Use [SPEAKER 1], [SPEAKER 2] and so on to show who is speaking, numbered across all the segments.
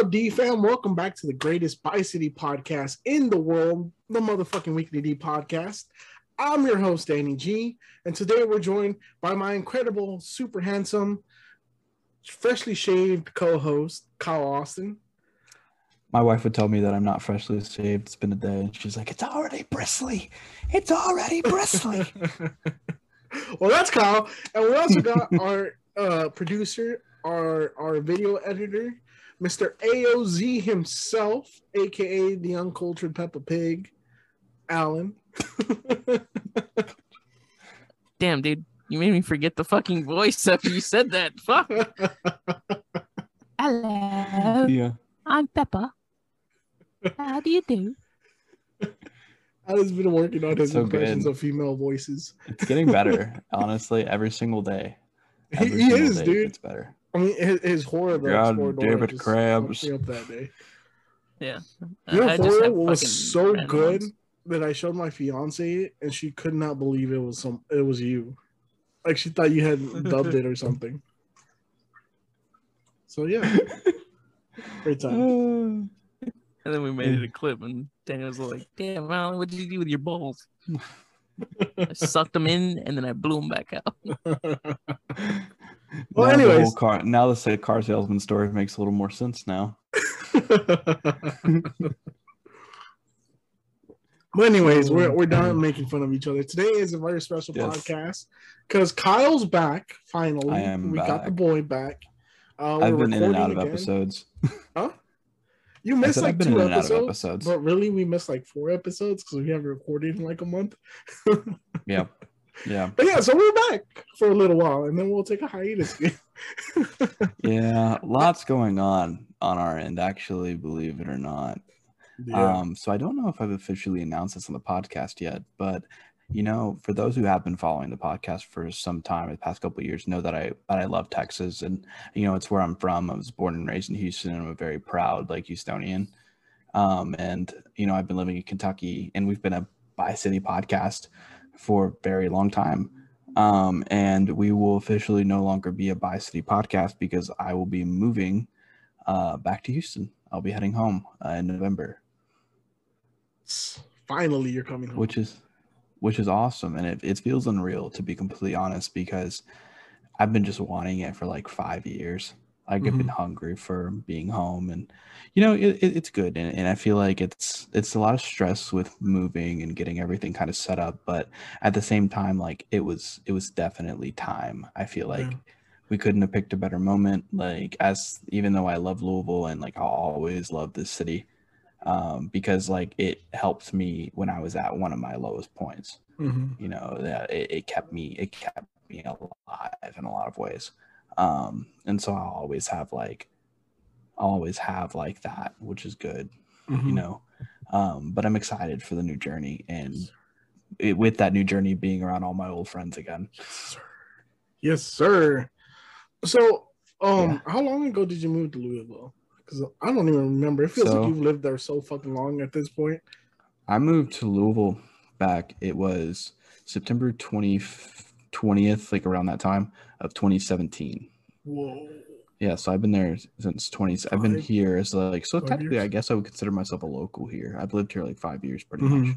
[SPEAKER 1] up, D fam? Welcome back to the greatest Bi City podcast in the world, the motherfucking Weekly D podcast. I'm your host, Danny G, and today we're joined by my incredible, super handsome, freshly shaved co host, Kyle Austin.
[SPEAKER 2] My wife would tell me that I'm not freshly shaved. It's been a day, and she's like, "It's already bristly. It's already bristly."
[SPEAKER 1] well, that's Kyle, and we also got our uh, producer, our our video editor, Mr. AOZ himself, aka the uncultured Peppa Pig, Alan.
[SPEAKER 3] Damn, dude, you made me forget the fucking voice after you said that. Fuck. Hello,
[SPEAKER 2] yeah.
[SPEAKER 3] I'm Peppa. How do you do?
[SPEAKER 1] Alan's been working on his
[SPEAKER 2] So
[SPEAKER 1] impressions
[SPEAKER 2] good.
[SPEAKER 1] of female voices.
[SPEAKER 2] It's getting better, honestly, every single day.
[SPEAKER 1] He,
[SPEAKER 2] Every
[SPEAKER 1] he
[SPEAKER 2] single
[SPEAKER 1] is,
[SPEAKER 2] day it
[SPEAKER 1] dude.
[SPEAKER 2] gets better.
[SPEAKER 1] I mean, his, his horror of
[SPEAKER 2] God,
[SPEAKER 1] Exploradora
[SPEAKER 2] David
[SPEAKER 1] just
[SPEAKER 2] Krabs.
[SPEAKER 1] fucked up that day.
[SPEAKER 3] Yeah.
[SPEAKER 1] Your
[SPEAKER 3] I just
[SPEAKER 1] horror
[SPEAKER 3] have
[SPEAKER 1] was so good
[SPEAKER 3] ones.
[SPEAKER 1] that I showed my fiance it, and she could not believe it was some. It was you. Like she thought you had dubbed it or something. So yeah, great time.
[SPEAKER 3] And then we made it a clip, and Daniel was like, "Damn, Alan, what did you do with your balls?" I sucked them in, and then I blew them back out.
[SPEAKER 1] Well,
[SPEAKER 2] now the
[SPEAKER 1] anyways.
[SPEAKER 2] whole car now the say car salesman story makes a little more sense now.
[SPEAKER 1] But anyways, we're we're done making fun of each other. Today is a very special
[SPEAKER 2] Yes.
[SPEAKER 1] podcast because Kyle's back finally.
[SPEAKER 2] I am
[SPEAKER 1] we got the boy back. Uh,
[SPEAKER 2] I've been in and out of
[SPEAKER 1] again.
[SPEAKER 2] episodes.
[SPEAKER 1] Huh?
[SPEAKER 2] You
[SPEAKER 1] missed like two
[SPEAKER 2] in and out of
[SPEAKER 1] episodes,
[SPEAKER 2] episodes.
[SPEAKER 1] but really we missed like four episodes because we haven't recorded in like a month.
[SPEAKER 2] Yeah. Yeah.
[SPEAKER 1] But yeah, so we're back for a little while, and then we'll take a hiatus.
[SPEAKER 2] Yeah. Lots going on on our end, actually, believe it or not.
[SPEAKER 1] yeah.
[SPEAKER 2] Um, so I don't know if I've officially announced this on the podcast yet, but you know, for those who have been following the podcast for some time, the past couple of years, know that I that I love Texas, and you know, it's where I'm from. I was born and raised in Houston, and I'm a very proud like Houstonian. Um, and you know, I've been living in Kentucky, and we've been a Bi City podcast for a very long time. Um, and we will officially no longer be a Bi City podcast because I will be moving uh, back to Houston. I'll be heading home uh, in November
[SPEAKER 1] Finally, you're coming home.
[SPEAKER 2] which is which is awesome and it, it feels unreal to be completely honest because i've been just wanting it for like five years i've been hungry for being home and you know it, it, it's good and, and i feel like it's it's a lot of stress with moving and getting everything kind of set up but at the same time like it was it was definitely time i feel like
[SPEAKER 1] Yeah.
[SPEAKER 2] we couldn't have picked a better moment like as even though i love louisville and like i'll always love this city um, because like it helped me when I was at one of my lowest points.
[SPEAKER 1] Mhm.
[SPEAKER 2] You know, that it, it kept me it kept me alive in a lot of ways. Um, and so I'll always have like I'll always have like that, which is good, you
[SPEAKER 1] Mhm.
[SPEAKER 2] know. Um, but I'm excited for the new journey and it, with that new journey being around all my old friends again.
[SPEAKER 1] Yes, sir. Yes, sir. So, um,
[SPEAKER 2] Yeah.
[SPEAKER 1] how long ago did you move to Louisville? Because I don't even remember. It feels
[SPEAKER 2] So-
[SPEAKER 1] like you've lived there so fucking long at this point.
[SPEAKER 2] I moved to Louisville back. It was September 20, 20th, like around that time of 2017.
[SPEAKER 1] Whoa.
[SPEAKER 2] Yeah, so I've been there since 20. I've been here as like so technically,
[SPEAKER 1] years?
[SPEAKER 2] I guess I would consider myself a local here. I've lived here like five years, pretty
[SPEAKER 1] Mhm.
[SPEAKER 2] much.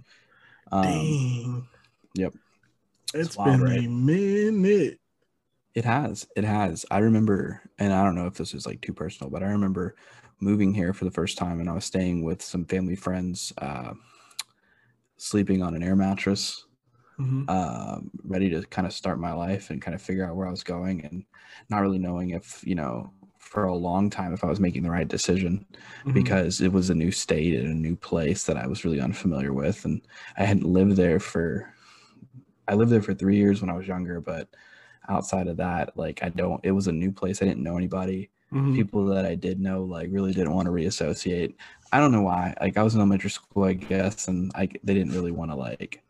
[SPEAKER 2] Um,
[SPEAKER 1] Dang.
[SPEAKER 2] yep.
[SPEAKER 1] It's
[SPEAKER 2] It's wild,
[SPEAKER 1] been
[SPEAKER 2] right?
[SPEAKER 1] a minute.
[SPEAKER 2] It has, it has. I remember, and I don't know if this is like too personal, but I remember moving here for the first time, and I was staying with some family friends, uh, sleeping on an air mattress.
[SPEAKER 1] Mhm.
[SPEAKER 2] um, ready to kind of start my life and kind of figure out where I was going and not really knowing if, you know, for a long time if I was making the right decision
[SPEAKER 1] Mhm.
[SPEAKER 2] because it was a new state and a new place that I was really unfamiliar with. And I hadn't lived there for, I lived there for three years when I was younger, but outside of that, like I don't, it was a new place. I didn't know anybody.
[SPEAKER 1] Mhm.
[SPEAKER 2] People that I did know, like really didn't want to reassociate. I don't know why. Like I was in elementary school, I guess, and I, they didn't really want to like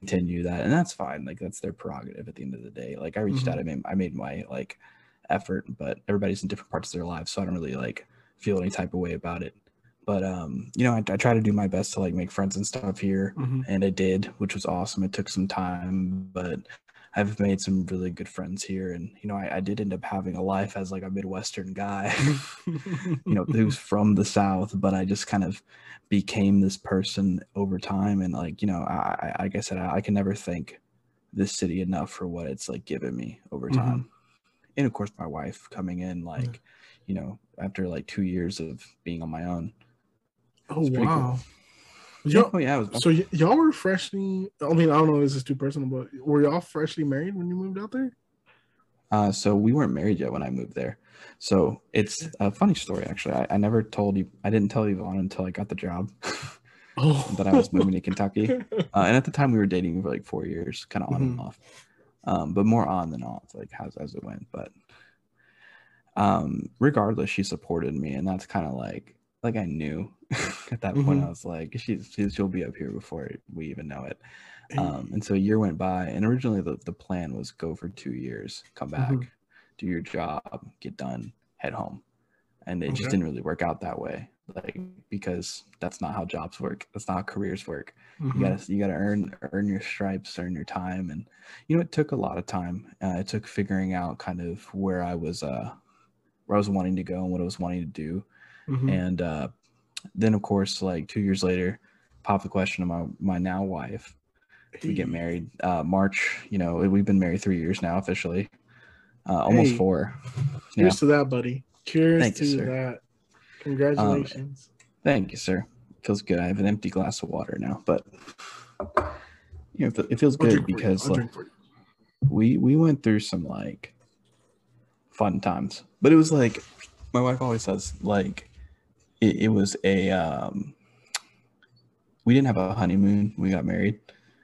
[SPEAKER 2] continue that and that's fine like that's their prerogative at the end of the day like i reached
[SPEAKER 1] Mhm.
[SPEAKER 2] out i made i made my like effort but everybody's in different parts of their lives so i don't really like feel any type of way about it but um you know i, I try to do my best to like make friends and stuff here
[SPEAKER 1] Mhm.
[SPEAKER 2] and i did which was awesome it took some time but I've made some really good friends here, and you know, I, I did end up having a life as like a Midwestern guy, you know, who's from the South, but I just kind of became this person over time, and like you know, I, I like I said, I, I can never thank this city enough for what it's like given me over time, mm-hmm. and of course, my wife coming in, like, you know, after like two years of being on my own.
[SPEAKER 1] oh
[SPEAKER 2] pretty cool.
[SPEAKER 1] Yo,
[SPEAKER 2] oh yeah, it was,
[SPEAKER 1] so y- y'all were freshly. I mean, I don't know. if This is too personal, but were y'all freshly married when you moved out there?
[SPEAKER 2] Uh, so we weren't married yet when I moved there. So it's a funny story, actually. I, I never told you, I didn't tell Yvonne until I got the job
[SPEAKER 1] Oh,
[SPEAKER 2] that I was moving to Kentucky. Uh, and at the time, we were dating for like four years, kind of on and
[SPEAKER 1] Mhm.
[SPEAKER 2] off, um, but more on than off, like as, as it went. But um, regardless, she supported me, and that's kind of like, like I knew at that point.
[SPEAKER 1] Mhm.
[SPEAKER 2] I was like, she's, she's she'll be up here before we even know it. Um, and so a year went by, and originally the, the plan was go for two years, come back,
[SPEAKER 1] Mhm.
[SPEAKER 2] do your job, get done, head home. And it just didn't really work out that way, like because that's not how jobs work. That's not how careers work.
[SPEAKER 1] mhm.
[SPEAKER 2] You gotta you gotta earn earn your stripes, earn your time, and you know it took a lot of time. Uh, it took figuring out kind of where I was uh where I was wanting to go and what I was wanting to do
[SPEAKER 1] Mhm.
[SPEAKER 2] and uh, then of course like two years later pop the question to my my now wife we get married uh march you know we've been married three years now officially uh almost
[SPEAKER 1] Hey.
[SPEAKER 2] four
[SPEAKER 1] Cheers to that, buddy. Cheers
[SPEAKER 2] Thank
[SPEAKER 1] to
[SPEAKER 2] you,
[SPEAKER 1] that. Congratulations.
[SPEAKER 2] thank you sir feels good i have an empty glass of water now but you know it feels good
[SPEAKER 1] drink for you.
[SPEAKER 2] because like,
[SPEAKER 1] drink for you.
[SPEAKER 2] we we went through some like fun times but it was like my wife always says like it, it was a um we didn't have a honeymoon when we got married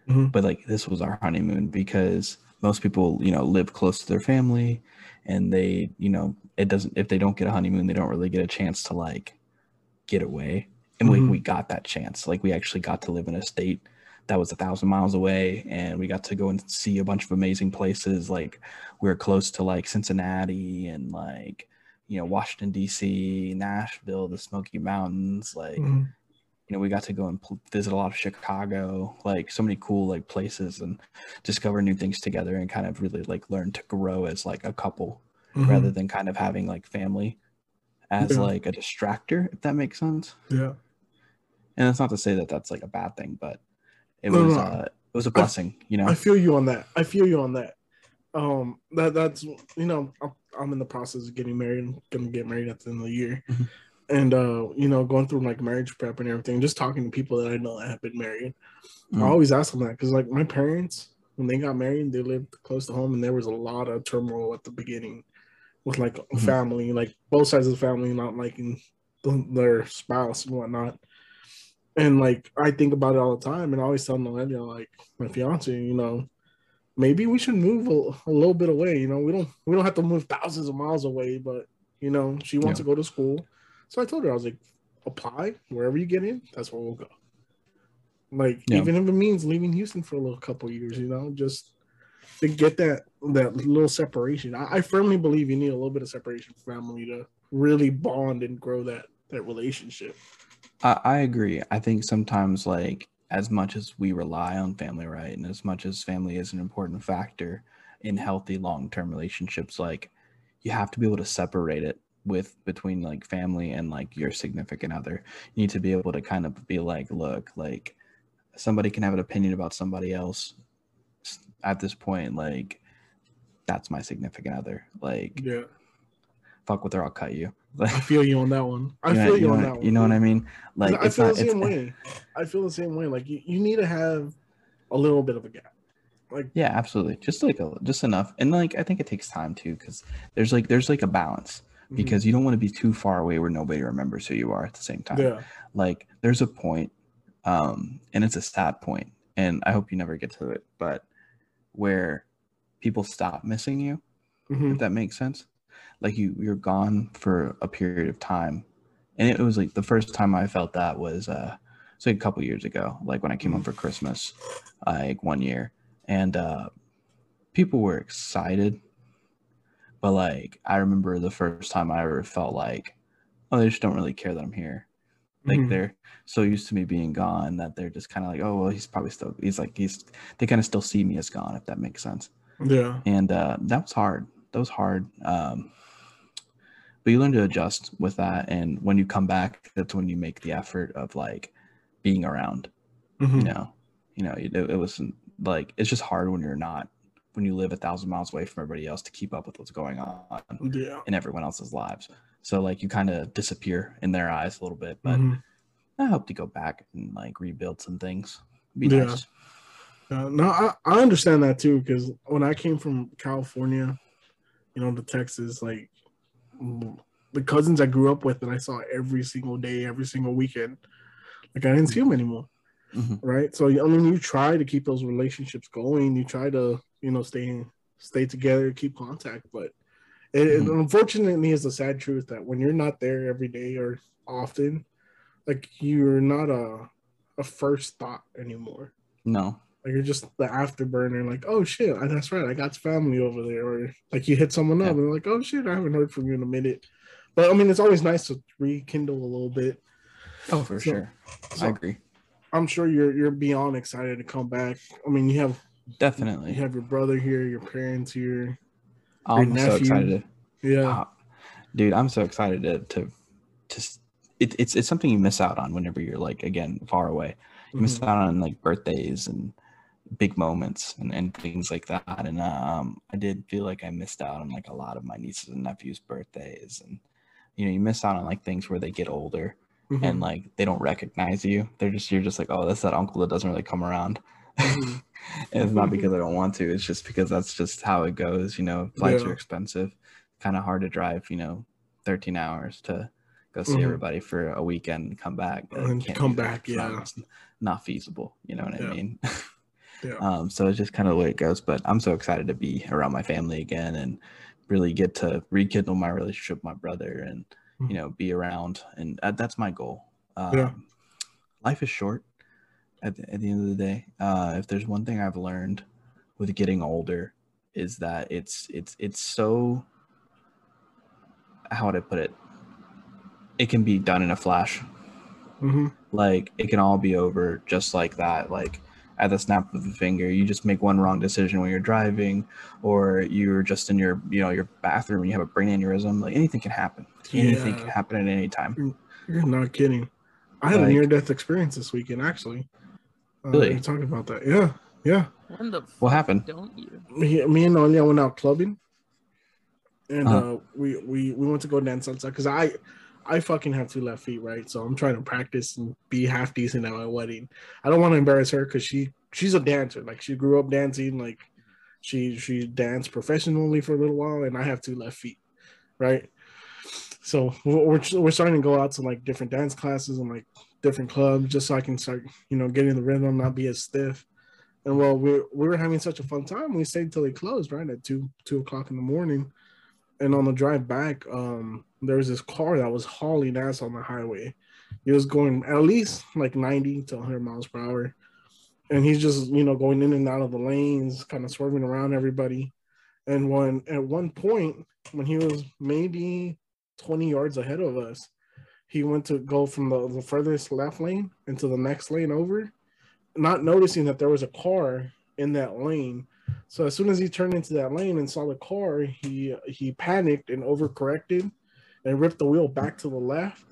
[SPEAKER 1] Mhm.
[SPEAKER 2] but like this was our honeymoon because most people you know live close to their family and they you know it doesn't if they don't get a honeymoon they don't really get a chance to like get away and
[SPEAKER 1] Mhm.
[SPEAKER 2] we, we got that chance like we actually got to live in a state that was a thousand miles away and we got to go and see a bunch of amazing places like we were close to like cincinnati and like you know washington dc nashville the smoky mountains like
[SPEAKER 1] Mhm.
[SPEAKER 2] you know we got to go and visit a lot of chicago like so many cool like places and discover new things together and kind of really like learn to grow as like a couple
[SPEAKER 1] Mhm.
[SPEAKER 2] rather than kind of having like family as
[SPEAKER 1] Yeah.
[SPEAKER 2] like a distractor if that makes sense
[SPEAKER 1] Yeah.
[SPEAKER 2] and that's not to say that that's like a bad thing but it
[SPEAKER 1] No,
[SPEAKER 2] was
[SPEAKER 1] no.
[SPEAKER 2] uh it was a blessing you know
[SPEAKER 1] I feel you on that. I feel you on that. Um, that that's you know, I'm, I'm in the process of getting married. I'm gonna get married at the end of the year,
[SPEAKER 2] Mhm.
[SPEAKER 1] and uh, you know, going through like marriage prep and everything. Just talking to people that I know that have been married. I
[SPEAKER 2] Mm.
[SPEAKER 1] always ask them that because like my parents, when they got married, they lived close to home, and there was a lot of turmoil at the beginning with like
[SPEAKER 2] Mhm.
[SPEAKER 1] family, like both sides of the family not liking the, their spouse and whatnot. And like I think about it all the time, and I always tell Millennia, like my fiance, you know, maybe we should move a, a little bit away. You know, we don't we don't have to move thousands of miles away, but you know, she wants
[SPEAKER 2] Yeah.
[SPEAKER 1] to go to school. So I told her I was like, apply wherever you get in. That's where we'll go. Like
[SPEAKER 2] Yeah.
[SPEAKER 1] even if it means leaving Houston for a little couple years, you know, just to get that that little separation. I, I firmly believe you need a little bit of separation from family to really bond and grow that that relationship.
[SPEAKER 2] I, I agree. I think sometimes, like, as much as we rely on family, right, and as much as family is an important factor in healthy long term relationships, like, you have to be able to separate it with between like family and like your significant other. You need to be able to kind of be like, look, like, somebody can have an opinion about somebody else at this point, like, that's my significant other. Like,
[SPEAKER 1] Yeah.
[SPEAKER 2] fuck with her, I'll cut you.
[SPEAKER 1] I feel you on that one. I
[SPEAKER 2] You know-
[SPEAKER 1] feel you,
[SPEAKER 2] know
[SPEAKER 1] on that one.
[SPEAKER 2] You know what I mean? Like,
[SPEAKER 1] I
[SPEAKER 2] it's
[SPEAKER 1] feel
[SPEAKER 2] not.
[SPEAKER 1] the same way. I feel the same way. Like you, you need to have a little bit of a gap. Like
[SPEAKER 2] Yeah, absolutely. Just like a, just enough, and like I think it takes time too, because there's like there's like a balance
[SPEAKER 1] mhm.
[SPEAKER 2] because you don't want to be too far away where nobody remembers who you are at the same time.
[SPEAKER 1] yeah,
[SPEAKER 2] Like there's a point, um, and it's a sad point, and I hope you never get to it, but where people stop missing you,
[SPEAKER 1] mhm,
[SPEAKER 2] if that makes sense. Like you you're gone for a period of time, and it was like the first time I felt that was uh, it's like a couple years ago, like when I came home for Christmas, like one year, and uh, people were excited, but like I remember the first time I ever felt like, oh, they just don't really care that I'm here. Like
[SPEAKER 1] Mhm.
[SPEAKER 2] they're so used to me being gone that they're just kind of like, oh well, he's probably still. He's like he's. They kind of still see me as gone, if that makes sense.
[SPEAKER 1] Yeah.
[SPEAKER 2] and uh, that was hard. That was hard. Um, but you learn to adjust with that, and when you come back, that's when you make the effort of like being around.
[SPEAKER 1] Mhm.
[SPEAKER 2] You know, you know, it, it wasn't like it's just hard when you're not when you live a thousand miles away from everybody else to keep up with what's going on
[SPEAKER 1] Yeah.
[SPEAKER 2] in everyone else's lives. So like you kind of disappear in their eyes a little bit, but
[SPEAKER 1] Mhm.
[SPEAKER 2] I hope to go back and like rebuild some things. Be
[SPEAKER 1] Yeah.
[SPEAKER 2] nice.
[SPEAKER 1] Uh, no, I, I understand that too because when I came from California, you know, to Texas, like the cousins I grew up with and I saw every single day, every single weekend, like I didn't see them anymore,
[SPEAKER 2] Mhm.
[SPEAKER 1] right? So I mean, you try to keep those relationships going, you try to, you know, stay stay together, keep contact, but it, it
[SPEAKER 2] Mhm.
[SPEAKER 1] unfortunately is the sad truth that when you're not there every day or often, like you're not a a first thought anymore.
[SPEAKER 2] No.
[SPEAKER 1] Like you're just the afterburner, like, oh shit, I- that's right, I got family over there. Or like you hit someone up and they're like, oh shit, I haven't heard from you in a minute. But I mean, it's always nice to rekindle a little bit.
[SPEAKER 2] Oh, for
[SPEAKER 1] So-
[SPEAKER 2] sure.
[SPEAKER 1] so-
[SPEAKER 2] I agree.
[SPEAKER 1] I'm sure you're you're beyond excited to come back. I mean, you have
[SPEAKER 2] Definitely.
[SPEAKER 1] you have your brother here, your parents here.
[SPEAKER 2] I'm so excited. To,
[SPEAKER 1] Yeah,
[SPEAKER 2] Ah, dude, I'm so excited to to just it, it's it's something you miss out on whenever you're like again far away. You miss
[SPEAKER 1] Mhm.
[SPEAKER 2] out on like birthdays and big moments and, and things like that. And um, I did feel like I missed out on like a lot of my nieces and nephews' birthdays, and you know, you miss out on like things where they get older
[SPEAKER 1] Mhm.
[SPEAKER 2] and like they don't recognize you. They're just you're just like, oh, that's that uncle that doesn't really come around.
[SPEAKER 1] Mhm.
[SPEAKER 2] and it's not because I don't want to. It's just because that's just how it goes. You know, flights
[SPEAKER 1] Yeah.
[SPEAKER 2] are expensive. Kind of hard to drive. You know, 13 hours to go see
[SPEAKER 1] Mhm.
[SPEAKER 2] everybody for a weekend and come back.
[SPEAKER 1] And come back, yeah.
[SPEAKER 2] not feasible. You know what
[SPEAKER 1] Yeah.
[SPEAKER 2] I mean?
[SPEAKER 1] Yeah.
[SPEAKER 2] Um, so it's just kind of the way it goes. But I'm so excited to be around my family again and really get to rekindle my relationship with my brother and
[SPEAKER 1] Mhm.
[SPEAKER 2] you know be around. And uh, that's my goal. Um,
[SPEAKER 1] Yeah.
[SPEAKER 2] Life is short. At the, at the end of the day, uh, if there's one thing I've learned with getting older, is that it's it's it's so. How would I put it? It can be done in a flash
[SPEAKER 1] Mhm.
[SPEAKER 2] like it can all be over just like that like at the snap of the finger you just make one wrong decision when you're driving or you're just in your you know your bathroom and you have a brain aneurysm like anything can happen anything
[SPEAKER 1] Yeah.
[SPEAKER 2] can happen at any time
[SPEAKER 1] You're not kidding. I had a near death experience this weekend, actually. Uh,
[SPEAKER 2] Really?
[SPEAKER 1] you're talking about that? Yeah, yeah.
[SPEAKER 3] When the
[SPEAKER 2] What happened?
[SPEAKER 3] Don't you?
[SPEAKER 1] me, me and Noelia went out clubbing, and
[SPEAKER 2] Uh-huh.
[SPEAKER 1] uh, we we we went to go dance outside because I I fucking have two left feet, right? So I'm trying to practice and be half decent at my wedding. I don't want to embarrass her because she she's a dancer, like she grew up dancing, like she she danced professionally for a little while, and I have two left feet, right? So we're we're starting to go out to like different dance classes and like different clubs just so I can start you know getting the rhythm, not be as stiff. And well, we we were having such a fun time. We stayed till they closed, right at two two o'clock in the morning. And on the drive back, um, there was this car that was hauling ass on the highway. He was going at least like ninety to hundred miles per hour, and he's just you know going in and out of the lanes, kind of swerving around everybody. And when at one point, when he was maybe twenty yards ahead of us, he went to go from the, the furthest left lane into the next lane over, not noticing that there was a car in that lane. So as soon as he turned into that lane and saw the car, he he panicked and overcorrected and ripped the wheel back to the left,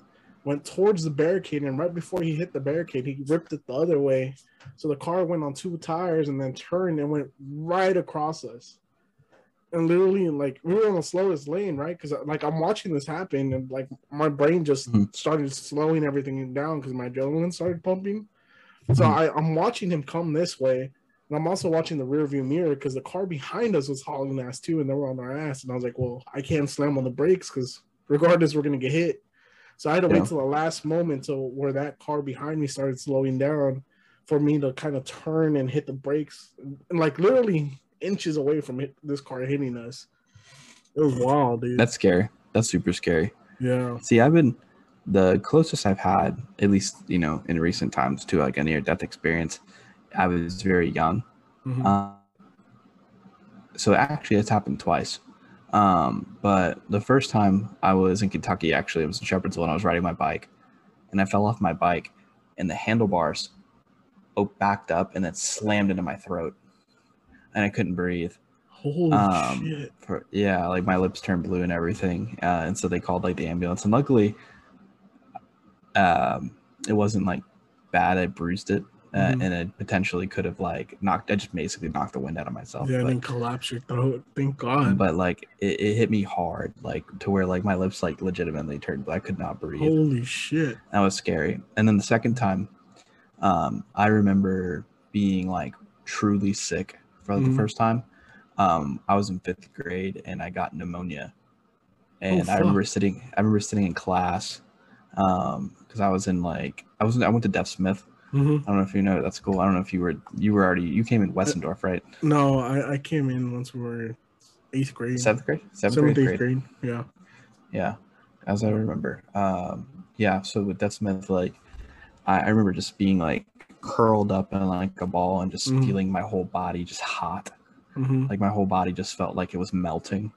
[SPEAKER 1] went towards the barricade, and right before he hit the barricade, he ripped it the other way. So the car went on two tires and then turned and went right across us. And literally, like we were on the slowest lane, right? Because like I'm watching this happen, and like my brain just
[SPEAKER 2] Mhm.
[SPEAKER 1] started slowing everything down because my adrenaline started pumping. So
[SPEAKER 2] Mhm.
[SPEAKER 1] I, I'm watching him come this way, and I'm also watching the rear view mirror because the car behind us was hauling ass too, and they were on our ass. And I was like, well, I can't slam on the brakes because regardless, we're gonna get hit. So I had to
[SPEAKER 2] Yeah.
[SPEAKER 1] wait till the last moment to where that car behind me started slowing down for me to kind of turn and hit the brakes, and like literally inches away from it, this car hitting us. It was wild, dude.
[SPEAKER 2] that's scary that's super scary
[SPEAKER 1] yeah.
[SPEAKER 2] see i've been the closest i've had at least you know in recent times to like a near death experience i was very young
[SPEAKER 1] Mhm.
[SPEAKER 2] Um, so actually, it's happened twice. Um, but the first time I was in Kentucky, actually, I was in Shepherdsville, and I was riding my bike, and I fell off my bike, and the handlebars backed up and then slammed into my throat, and I couldn't breathe.
[SPEAKER 1] Holy
[SPEAKER 2] Um,
[SPEAKER 1] shit.
[SPEAKER 2] For, yeah, like my lips turned blue and everything, uh, and so they called like the ambulance. And luckily, um, it wasn't like bad. I bruised it, uh,
[SPEAKER 1] Mhm.
[SPEAKER 2] and it potentially could have like knocked. I just basically knocked the wind out of myself.
[SPEAKER 1] Yeah, and
[SPEAKER 2] but-
[SPEAKER 1] then collapse your throat. Thank God.
[SPEAKER 2] but like it, it hit me hard like to where like my lips like legitimately turned i could not breathe
[SPEAKER 1] Holy shit.
[SPEAKER 2] that was scary and then the second time um i remember being like truly sick for the
[SPEAKER 1] Mhm.
[SPEAKER 2] first time um i was in fifth grade and i got pneumonia and i remember sitting i remember sitting in class um because i was in like i was i went to deaf smith
[SPEAKER 1] hmm
[SPEAKER 2] i don't know if you know that's cool i don't know if you were you were already you came in wessendorf right
[SPEAKER 1] No, I, I came in once we were eighth grade.
[SPEAKER 2] seventh grade seventh,
[SPEAKER 1] Seventh,
[SPEAKER 2] grade,
[SPEAKER 1] eighth grade. Yeah.
[SPEAKER 2] Yeah, as I remember. Um, yeah, so with Deaf Smith, like I, I remember just being like curled up in like a ball and just
[SPEAKER 1] Mhm.
[SPEAKER 2] feeling my whole body just hot.
[SPEAKER 1] hmm
[SPEAKER 2] Like my whole body just felt like it was melting.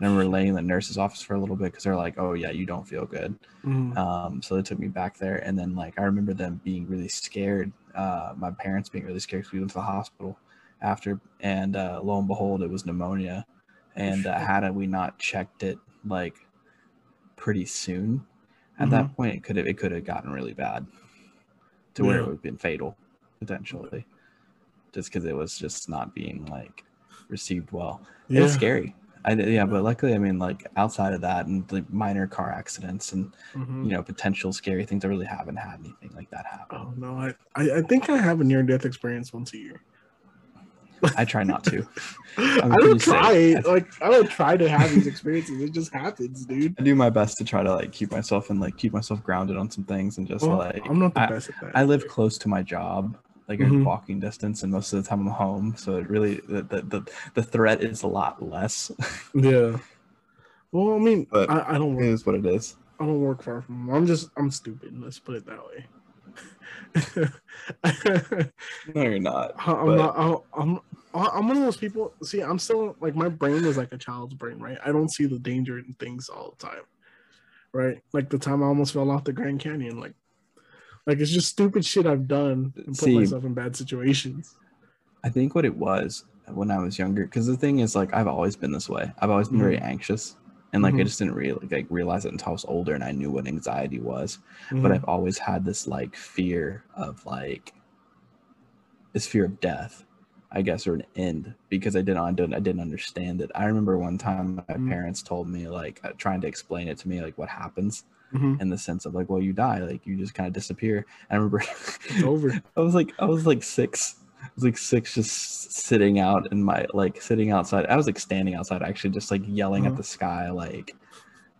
[SPEAKER 2] And I remember laying in the nurse's office for a little bit because they're like, "Oh yeah, you don't feel good."
[SPEAKER 1] hmm
[SPEAKER 2] Um, so they took me back there, and then like I remember them being really scared. Uh, my parents being really scared because we went to the hospital after, and uh, lo and behold, it was pneumonia. And uh, had we not checked it like pretty soon, at
[SPEAKER 1] Mhm.
[SPEAKER 2] that point it could have it could have gotten really bad, to where
[SPEAKER 1] Yeah.
[SPEAKER 2] it would have been fatal, potentially, just because it was just not being like received well. It was scary. I, yeah, but luckily, I mean, like outside of that and the minor car accidents and
[SPEAKER 1] Mhm.
[SPEAKER 2] you know potential scary things, I really haven't had anything like that happen.
[SPEAKER 1] Oh no, I, I I think I have a near death experience once a year.
[SPEAKER 2] I try not to.
[SPEAKER 1] I
[SPEAKER 2] pretty
[SPEAKER 1] don't try it. Like I don't try to have these experiences. It just happens, dude.
[SPEAKER 2] I do my best to try to like keep myself and like keep myself grounded on some things and just
[SPEAKER 1] Well,
[SPEAKER 2] like
[SPEAKER 1] I'm not the
[SPEAKER 2] I,
[SPEAKER 1] best at that.
[SPEAKER 2] I live close to my job, like
[SPEAKER 1] Mhm.
[SPEAKER 2] in walking distance, and most of the time I'm home, so it really the the the, threat is a lot less.
[SPEAKER 1] Yeah. Well, I mean,
[SPEAKER 2] But
[SPEAKER 1] I, I don't
[SPEAKER 2] it
[SPEAKER 1] work.
[SPEAKER 2] is what it is.
[SPEAKER 1] I don't work far from home. I'm just I'm stupid. Let's put it that way.
[SPEAKER 2] No, you're not.
[SPEAKER 1] I'm
[SPEAKER 2] but-
[SPEAKER 1] not. I'm, I'm. I'm one of those people. See, I'm still like my brain is like a child's brain, right? I don't see the danger in things all the time, right? Like the time I almost fell off the Grand Canyon, like, like it's just stupid shit I've done and put
[SPEAKER 2] See-
[SPEAKER 1] myself in bad situations.
[SPEAKER 2] I think what it was when I was younger, because the thing is, like, I've always been this way. I've always been very anxious, and like, I
[SPEAKER 1] Mhm.
[SPEAKER 2] just didn't really like realize it until I was older, and I knew what anxiety was. But
[SPEAKER 1] Mhm.
[SPEAKER 2] I've always had this like fear of like this fear of death, I guess, or an end, because I didn't, I didn't, I didn't understand it. I remember one time my
[SPEAKER 1] Mhm.
[SPEAKER 2] parents told me like uh, trying to explain it to me, like what happens
[SPEAKER 1] Mhm.
[SPEAKER 2] in the sense of like, well, you die, like you just kind of disappear. I remember
[SPEAKER 1] It's over.
[SPEAKER 2] I was like, I was like six. I was like six, just sitting out in my like sitting outside. I was like standing outside, actually, just like yelling
[SPEAKER 1] Uh-huh.
[SPEAKER 2] at the sky, like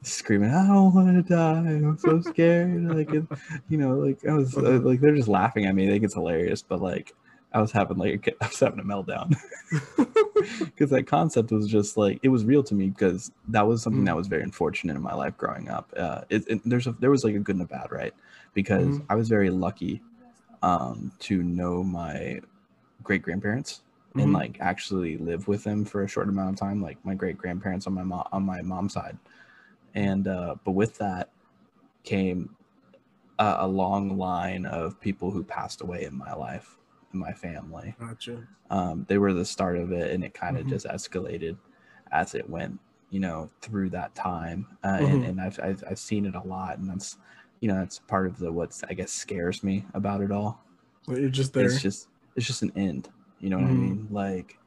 [SPEAKER 2] screaming, "I don't want to die! I'm so scared!" like, it, you know, like I was uh,
[SPEAKER 1] Uh-huh.
[SPEAKER 2] like they're just laughing at me. They think it's hilarious, but like I was having like a- I was having a meltdown because that concept was just like it was real to me because that was something
[SPEAKER 1] Mm.
[SPEAKER 2] that was very unfortunate in my life growing up. Uh, it, it, there's a, there was like a good and a bad, right? Because
[SPEAKER 1] Mhm.
[SPEAKER 2] I was very lucky um, to know my great grandparents and
[SPEAKER 1] Mhm.
[SPEAKER 2] like actually live with them for a short amount of time, like my great grandparents on my mom on my mom's side. And uh, but with that came a, a long line of people who passed away in my life, in my family
[SPEAKER 1] Gotcha.
[SPEAKER 2] um, they were the start of it and it kind of
[SPEAKER 1] Mhm.
[SPEAKER 2] just escalated as it went you know through that time uh,
[SPEAKER 1] Mhm.
[SPEAKER 2] and, and I've, I've i've seen it a lot and that's you know that's part of the what's i guess scares me about it all
[SPEAKER 1] Well, you're just there.
[SPEAKER 2] it's just it's just an end you know what i
[SPEAKER 1] Mhm.
[SPEAKER 2] mean like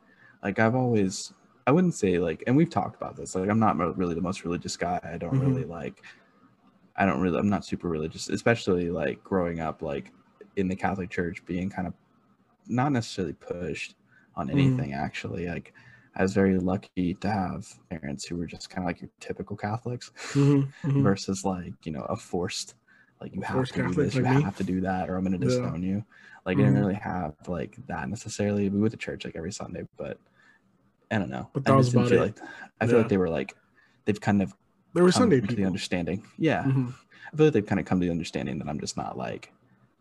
[SPEAKER 2] like i've always i wouldn't say like and we've talked about this like i'm not really the most religious guy i don't
[SPEAKER 1] Mhm.
[SPEAKER 2] really like i don't really i'm not super religious especially like growing up like in the catholic church being kind of not necessarily pushed on
[SPEAKER 1] Mhm.
[SPEAKER 2] anything actually like i was very lucky to have parents who were just kind of like your typical catholics
[SPEAKER 1] Mhm, mhm.
[SPEAKER 2] versus like you know a forced like you have
[SPEAKER 1] Forced
[SPEAKER 2] to do
[SPEAKER 1] Catholic
[SPEAKER 2] this you
[SPEAKER 1] me.
[SPEAKER 2] have to do that or i'm gonna
[SPEAKER 1] Yeah.
[SPEAKER 2] disown you like i didn't
[SPEAKER 1] Mhm.
[SPEAKER 2] really have like that necessarily we went to church like every sunday but i don't know
[SPEAKER 1] But that
[SPEAKER 2] i
[SPEAKER 1] was about
[SPEAKER 2] feel
[SPEAKER 1] it.
[SPEAKER 2] like i feel
[SPEAKER 1] Yeah.
[SPEAKER 2] like they were like they've kind of
[SPEAKER 1] There were Sunday
[SPEAKER 2] to the understanding yeah i feel like they've kind of come to the understanding that i'm just not like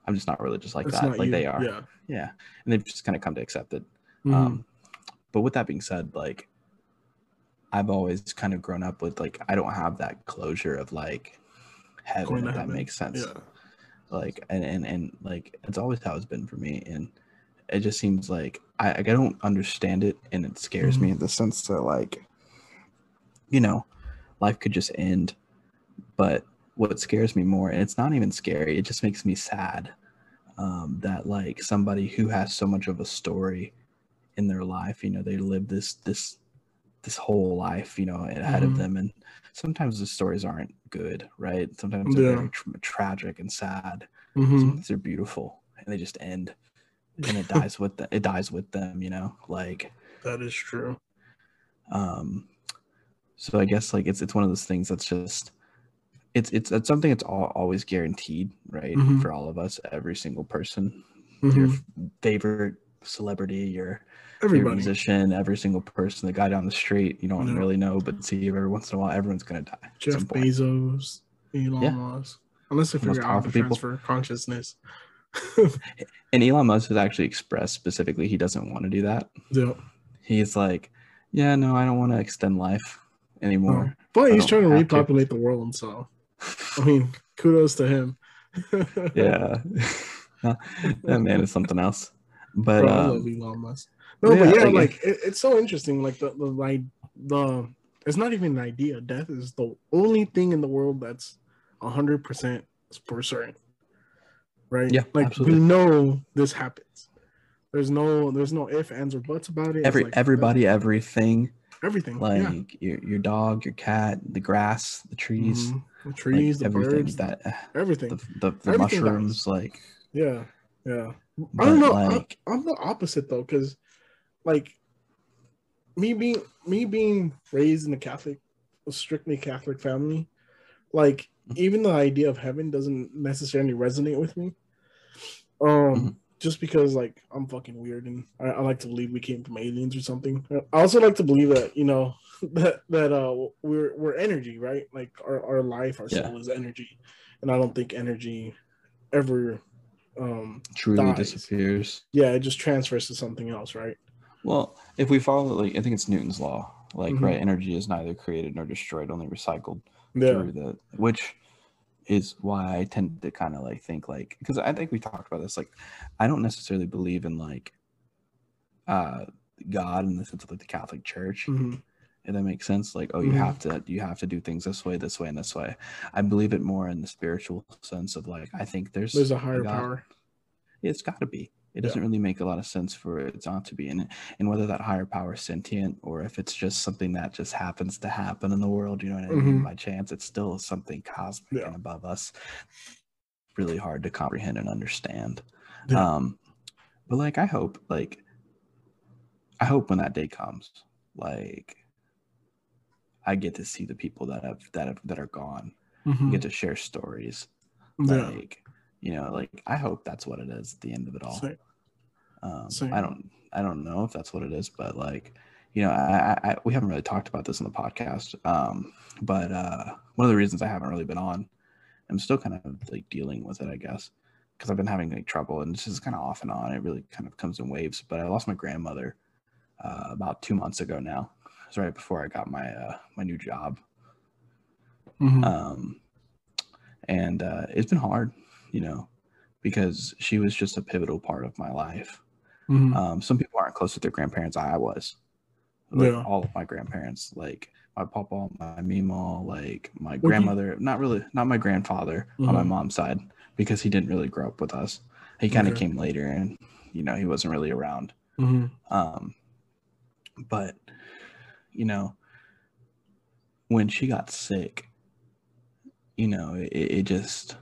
[SPEAKER 2] i'm just not religious like
[SPEAKER 1] That's
[SPEAKER 2] that like
[SPEAKER 1] you.
[SPEAKER 2] they are
[SPEAKER 1] Yeah.
[SPEAKER 2] yeah and they've just kind of come to accept it
[SPEAKER 1] Mhm.
[SPEAKER 2] um but with that being said like i've always kind of grown up with like i don't have that closure of like heaven if that
[SPEAKER 1] heaven.
[SPEAKER 2] makes sense
[SPEAKER 1] Yeah.
[SPEAKER 2] like and, and and like it's always how it's been for me and it just seems like I, I don't understand it and it scares me in the sense that like you know life could just end but what scares me more and it's not even scary it just makes me sad um, that like somebody who has so much of a story in their life you know they live this this this whole life you know ahead
[SPEAKER 1] Mhm.
[SPEAKER 2] of them and sometimes the stories aren't good right sometimes they're
[SPEAKER 1] Yeah.
[SPEAKER 2] very tra- tragic and sad
[SPEAKER 1] Mhm.
[SPEAKER 2] sometimes they're beautiful and they just end and it dies with them it dies with them you know like
[SPEAKER 1] That is true.
[SPEAKER 2] um so i guess like it's it's one of those things that's just it's it's, something that's all, always guaranteed right
[SPEAKER 1] Mhm.
[SPEAKER 2] for all of us every single person
[SPEAKER 1] Mhm.
[SPEAKER 2] your favorite celebrity your
[SPEAKER 1] Everybody.
[SPEAKER 2] musician every single person the guy down the street you don't
[SPEAKER 1] Yeah.
[SPEAKER 2] really know but see every once in a while everyone's gonna die
[SPEAKER 1] Jeff. Bezos, Elon
[SPEAKER 2] Yeah.
[SPEAKER 1] Musk. Unless they
[SPEAKER 2] The
[SPEAKER 1] figure out
[SPEAKER 2] powerful people.
[SPEAKER 1] transfer consciousness.
[SPEAKER 2] and elon musk has actually expressed specifically he doesn't want to do that
[SPEAKER 1] yeah.
[SPEAKER 2] he's like yeah no i don't want to extend life anymore
[SPEAKER 1] No. But
[SPEAKER 2] I
[SPEAKER 1] he's trying to
[SPEAKER 2] have to.
[SPEAKER 1] repopulate the world, so I mean, kudos to him.
[SPEAKER 2] yeah that man is something else but
[SPEAKER 1] Bro, I
[SPEAKER 2] um,
[SPEAKER 1] love Elon Musk. No,
[SPEAKER 2] yeah,
[SPEAKER 1] but yeah,
[SPEAKER 2] like-
[SPEAKER 1] like it, it's so interesting. Like the the like the it's not even an idea. Death is the only thing in the world that's hundred percent for certain. Right?
[SPEAKER 2] Yeah,
[SPEAKER 1] like
[SPEAKER 2] absolutely.
[SPEAKER 1] we know this happens. There's no there's no if, ands, or buts about it.
[SPEAKER 2] Every
[SPEAKER 1] like,
[SPEAKER 2] everybody everything
[SPEAKER 1] everything.
[SPEAKER 2] like
[SPEAKER 1] yeah.
[SPEAKER 2] your, your dog your cat the grass the trees
[SPEAKER 1] Mhm. The
[SPEAKER 2] like,
[SPEAKER 1] trees, the
[SPEAKER 2] everything
[SPEAKER 1] birds,
[SPEAKER 2] that
[SPEAKER 1] everything.
[SPEAKER 2] the, the, the
[SPEAKER 1] Everything dies.
[SPEAKER 2] mushrooms like
[SPEAKER 1] Yeah, yeah. I don't know. I'm-
[SPEAKER 2] like
[SPEAKER 1] I'm, the opposite though, because like me being me being raised in a Catholic, a strictly Catholic family, like
[SPEAKER 2] Mm-hmm.
[SPEAKER 1] even the idea of heaven doesn't necessarily resonate with me. Um,
[SPEAKER 2] Mhm.
[SPEAKER 1] just because like I'm fucking weird and I, I like to believe we came from aliens or something. I also like to believe that you know that that uh we're we're energy, right? Like our our life, our
[SPEAKER 2] Yeah.
[SPEAKER 1] soul is energy, and I don't think energy ever um
[SPEAKER 2] truly
[SPEAKER 1] dies.
[SPEAKER 2] disappears
[SPEAKER 1] yeah, it just transfers to something else, right?
[SPEAKER 2] well if we follow like i think it's newton's law like
[SPEAKER 1] Mhm.
[SPEAKER 2] right energy is neither created nor destroyed only recycled
[SPEAKER 1] Yeah.
[SPEAKER 2] through the which is why I tend to kind of like think like because I think we talked about this like I don't necessarily believe in like uh God in the sense of like the Catholic Church
[SPEAKER 1] hmm
[SPEAKER 2] if that makes sense like oh you
[SPEAKER 1] Mhm.
[SPEAKER 2] have to you have to do things this way this way and this way I believe it more in the spiritual sense of like I think there's
[SPEAKER 1] There's a higher
[SPEAKER 2] God.
[SPEAKER 1] power.
[SPEAKER 2] it's got to be it doesn't really make a lot of sense for it not to be and and whether that higher power is sentient or if it's just something that just happens to happen in the world you know what i mean
[SPEAKER 1] Mhm.
[SPEAKER 2] by chance it's still something cosmic
[SPEAKER 1] Yeah.
[SPEAKER 2] and above us really hard to comprehend and understand
[SPEAKER 1] Yeah.
[SPEAKER 2] um but like i hope like i hope when that day comes like i get to see the people that have that have that are gone
[SPEAKER 1] Mhm.
[SPEAKER 2] get to share stories
[SPEAKER 1] Yeah.
[SPEAKER 2] like you know like i hope that's what it is at the end of it all
[SPEAKER 1] Same.
[SPEAKER 2] um,
[SPEAKER 1] Same.
[SPEAKER 2] i don't i don't know if that's what it is but like you know I, I, we haven't really talked about this in the podcast um but uh one of the reasons i haven't really been on i'm still kind of like dealing with it i guess because i've been having like trouble and this is kind of off and on it really kind of comes in waves but i lost my grandmother uh, about two months ago now was right before i got my uh my new job
[SPEAKER 1] Mhm.
[SPEAKER 2] um, and uh, it's been hard, you know, because she was just a pivotal part of my life.
[SPEAKER 1] Mhm.
[SPEAKER 2] Um, some people aren't close with their grandparents. I was, like,
[SPEAKER 1] Yeah.
[SPEAKER 2] all of my grandparents, like my papa, my mima, like my
[SPEAKER 1] you-
[SPEAKER 2] grandmother. Not really, not my grandfather on my
[SPEAKER 1] Mhm.
[SPEAKER 2] mom's side because he didn't really grow up with us. He kind of
[SPEAKER 1] Okay.
[SPEAKER 2] came later, and you know, he wasn't really around.
[SPEAKER 1] Mhm.
[SPEAKER 2] Um, but you know, when she got sick, you know, it, it just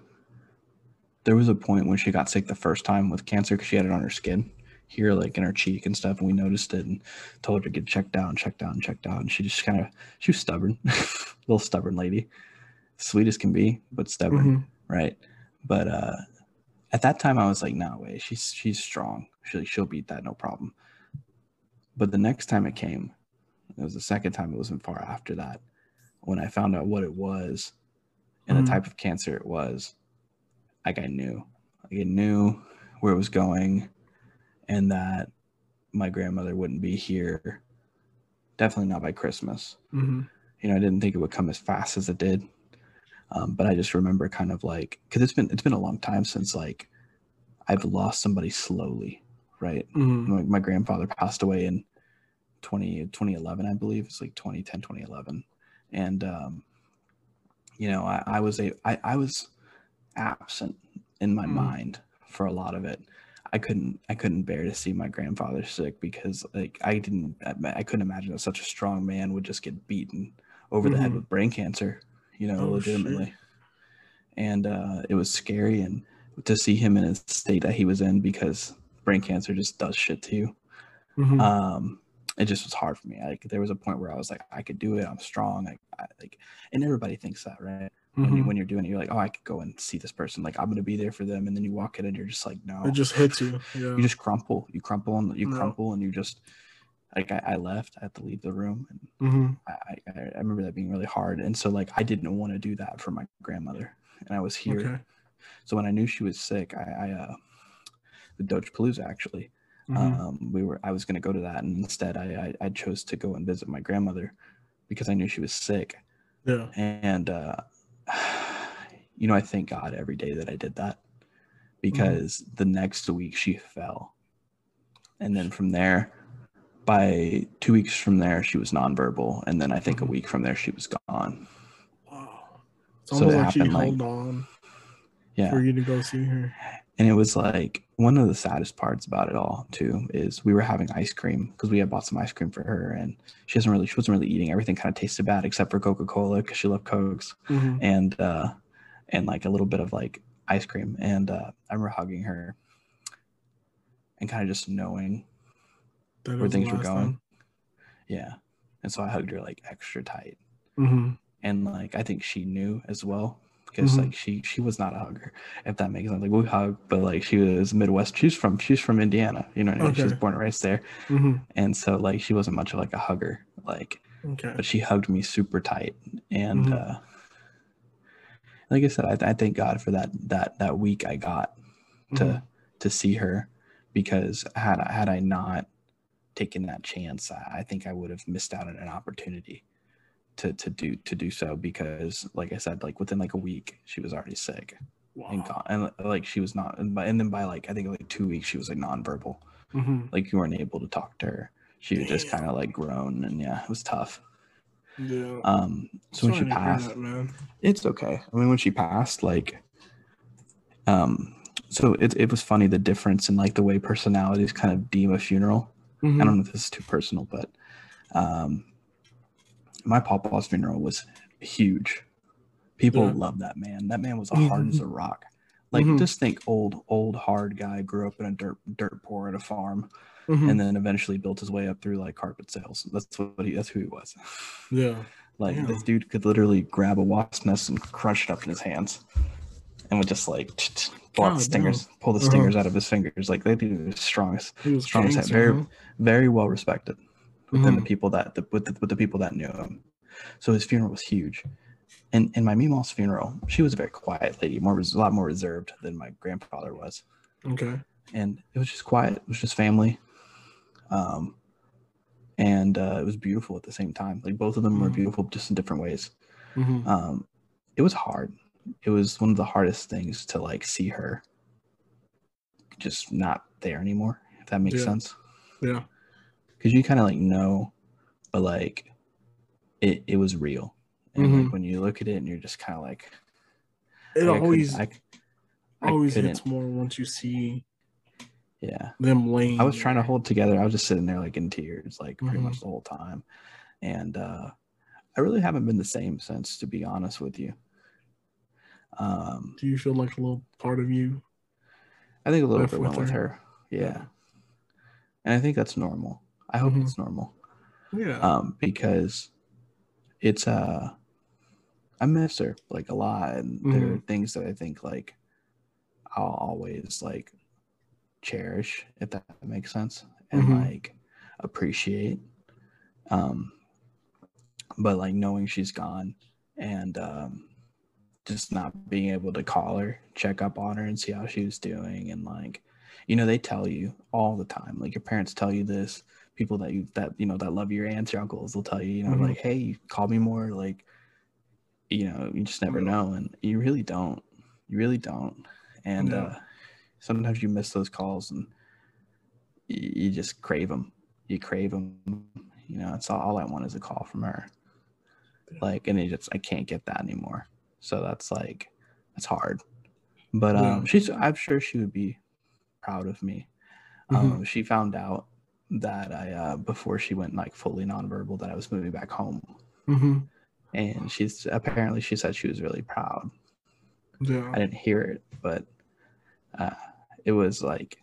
[SPEAKER 2] there was a point when she got sick the first time with cancer because she had it on her skin here, like in her cheek and stuff, and we noticed it and told her to get checked out, checked out, and checked out, and she just kind of she was stubborn, little stubborn lady, sweet as can be, but stubborn
[SPEAKER 1] Mhm.
[SPEAKER 2] right? But uh, at that time, I was like, "No way, she's she's strong. She'll she'll beat that, no problem." But the next time it came, it was the second time. It wasn't far after that when I found out what it was and the type of cancer it was. Like I knew, like I knew where it was going, and that my grandmother wouldn't be here. Definitely not by Christmas
[SPEAKER 1] Mhm.
[SPEAKER 2] you know, I didn't think it would come as fast as it did. Um, but I just remember kind of like, cause it's been, it's been a long time since like I've lost somebody slowly right?
[SPEAKER 1] Mhm.
[SPEAKER 2] My, my grandfather passed away in 20, 2011, I believe. It's like 2010, 2011. And, um, you know, I, I was a, I, I was absent in my
[SPEAKER 1] Mhm.
[SPEAKER 2] mind for a lot of it. I couldn't, I couldn't bear to see my grandfather sick because like, I didn't, I, couldn't imagine that such a strong man would just get beaten over the head
[SPEAKER 1] Mhm.
[SPEAKER 2] with brain cancer, you know,
[SPEAKER 1] Oh, shit.
[SPEAKER 2] legitimately. And, uh, it was scary and to see him in a state that he was in because brain cancer just does shit to you
[SPEAKER 1] Mhm.
[SPEAKER 2] um it just was hard for me like there was a point where i was like i could do it i'm strong like I, like and everybody thinks that right when, you,
[SPEAKER 1] Mhm.
[SPEAKER 2] when you're doing it you're like oh i could go and see this person like i'm gonna be there for them and then you walk in and you're just like no
[SPEAKER 1] It just hits you. Yeah.
[SPEAKER 2] you just crumple you crumple and you
[SPEAKER 1] No.
[SPEAKER 2] crumple and you just like I, I left i had to leave the room and
[SPEAKER 1] Mhm.
[SPEAKER 2] I, I i remember that being really hard and so like i didn't want to do that for my grandmother and i was here
[SPEAKER 1] Okay.
[SPEAKER 2] so when i knew she was sick i i uh the doge palooza actually
[SPEAKER 1] Mhm.
[SPEAKER 2] um, we were I was going to go to that, and instead I, I I chose to go and visit my grandmother because I knew she was sick,
[SPEAKER 1] yeah.
[SPEAKER 2] and uh, you know I thank God every day that I did that because the next week she fell, and then from there, by two weeks from there she was nonverbal, and then I think a week from there she was gone.
[SPEAKER 1] Wow. It's
[SPEAKER 2] So it
[SPEAKER 1] like she
[SPEAKER 2] happened, like-
[SPEAKER 1] held on
[SPEAKER 2] Yeah,
[SPEAKER 1] for you to go see her.
[SPEAKER 2] and it was like one of the saddest parts about it all too is we were having ice cream because we had bought some ice cream for her and she doesn't really she wasn't really eating everything kind of tasted bad except for coca-cola because she loved cokes
[SPEAKER 1] Mhm.
[SPEAKER 2] and uh and like a little bit of like ice cream and uh i remember hugging her and kind of just knowing
[SPEAKER 1] That
[SPEAKER 2] where things were going
[SPEAKER 1] time.
[SPEAKER 2] yeah and so i hugged her like extra tight
[SPEAKER 1] Mhm.
[SPEAKER 2] and like I think she knew as well because
[SPEAKER 1] Mhm.
[SPEAKER 2] like she she was not a hugger if that makes sense like we hug but like she was Midwest she's from she's from Indiana you know what I mean? she was born and raised there
[SPEAKER 1] Mhm.
[SPEAKER 2] and so like she wasn't much of like a hugger like
[SPEAKER 1] Okay.
[SPEAKER 2] but she hugged me super tight and
[SPEAKER 1] Mhm.
[SPEAKER 2] uh like I said I, I thank God for that that that week I got to
[SPEAKER 1] Mhm.
[SPEAKER 2] to see her because had I had I not taken that chance I, I think I would have missed out on an opportunity to to do to do so because like I said like within like a week she was already sick and gone and like she was not and, by, and then by like I think like two weeks she was like nonverbal
[SPEAKER 1] Mhm.
[SPEAKER 2] like you weren't able to talk to her she would just kind of like groan and yeah it was tough
[SPEAKER 1] Yeah.
[SPEAKER 2] um so when she
[SPEAKER 1] Sorry to hear
[SPEAKER 2] passed
[SPEAKER 1] that,
[SPEAKER 2] it's okay. I mean, when she passed, like, um, so it it was funny the difference in like the way personalities kind of deem a funeral. I
[SPEAKER 1] Mhm.
[SPEAKER 2] don't know if this is too personal, but um, my papa's funeral was huge. People
[SPEAKER 1] Yeah.
[SPEAKER 2] love that man. That man was hard as a rock. Like,
[SPEAKER 1] Mhm.
[SPEAKER 2] just think old, old, hard guy grew up in a dirt, dirt poor at a farm,
[SPEAKER 1] Mhm.
[SPEAKER 2] and then eventually built his way up through like carpet sales. That's what he. That's who he was.
[SPEAKER 1] Yeah.
[SPEAKER 2] Like
[SPEAKER 1] Damn.
[SPEAKER 2] this dude could literally grab a wasp nest and crush it up in his hands, and would just like pull out the stingers, pull the stingers out of his fingers. Like they do the strongest, strongest,
[SPEAKER 1] gangster,
[SPEAKER 2] very, very well respected within the
[SPEAKER 1] Mhm.
[SPEAKER 2] people that the, with the, with the people that knew him. So his funeral was huge, and and my Meemaw's funeral, she was a very quiet lady, more a lot more reserved than my grandfather was,
[SPEAKER 1] Okay.
[SPEAKER 2] and it was just quiet. It was just family. Um, and uh, it was beautiful at the same time. Like both of them were
[SPEAKER 1] Mhm.
[SPEAKER 2] beautiful, just in different ways
[SPEAKER 1] Mhm.
[SPEAKER 2] um it was hard it was one of the hardest things to like see her just not there anymore if that makes
[SPEAKER 1] Yeah.
[SPEAKER 2] sense
[SPEAKER 1] Yeah.
[SPEAKER 2] Because you kind of like know but like it, it was real and
[SPEAKER 1] Mhm.
[SPEAKER 2] like when you look at it and you're just kind of like
[SPEAKER 1] It
[SPEAKER 2] I
[SPEAKER 1] always
[SPEAKER 2] I, I
[SPEAKER 1] always
[SPEAKER 2] couldn't-
[SPEAKER 1] hits more once you see
[SPEAKER 2] yeah
[SPEAKER 1] them laying.
[SPEAKER 2] i was trying to hold together i was just sitting there like in tears like pretty
[SPEAKER 1] Mhm.
[SPEAKER 2] much the whole time and uh i really haven't been the same since to be honest with you um
[SPEAKER 1] Do you feel like a little part of you?
[SPEAKER 2] I think a little bit
[SPEAKER 1] with
[SPEAKER 2] went with
[SPEAKER 1] her.
[SPEAKER 2] her. Yeah.
[SPEAKER 1] Yeah.
[SPEAKER 2] And I think that's normal. I hope
[SPEAKER 1] Mhm.
[SPEAKER 2] it's normal.
[SPEAKER 1] Yeah.
[SPEAKER 2] Um, because it's uh I miss her like a lot. And there
[SPEAKER 1] Mm-hmm.
[SPEAKER 2] are things that I think like I'll always like cherish, if that makes sense. And
[SPEAKER 1] Mhm.
[SPEAKER 2] like appreciate. Um but like knowing she's gone and um just not being able to call her, check up on her and see how she was doing and like you know they tell you all the time like your parents tell you this people that you that you know that love your aunts your uncles will tell you you know
[SPEAKER 1] Mhm.
[SPEAKER 2] like hey call me more like you know you just never
[SPEAKER 1] Yeah.
[SPEAKER 2] know and you really don't you really don't and
[SPEAKER 1] Yeah.
[SPEAKER 2] uh sometimes you miss those calls and you, you just crave them. You crave them. You know, it's all, all I want is a call from her. Like, and it just I can't get that anymore. So that's like that's hard. But um,
[SPEAKER 1] Yeah.
[SPEAKER 2] she's I'm sure she would be proud of me. Um, she found out that I uh, before she went like fully nonverbal that I was moving back home,
[SPEAKER 1] Mm-hmm.
[SPEAKER 2] and she's apparently she said she was really proud.
[SPEAKER 1] Yeah.
[SPEAKER 2] I didn't hear it, but uh, it was like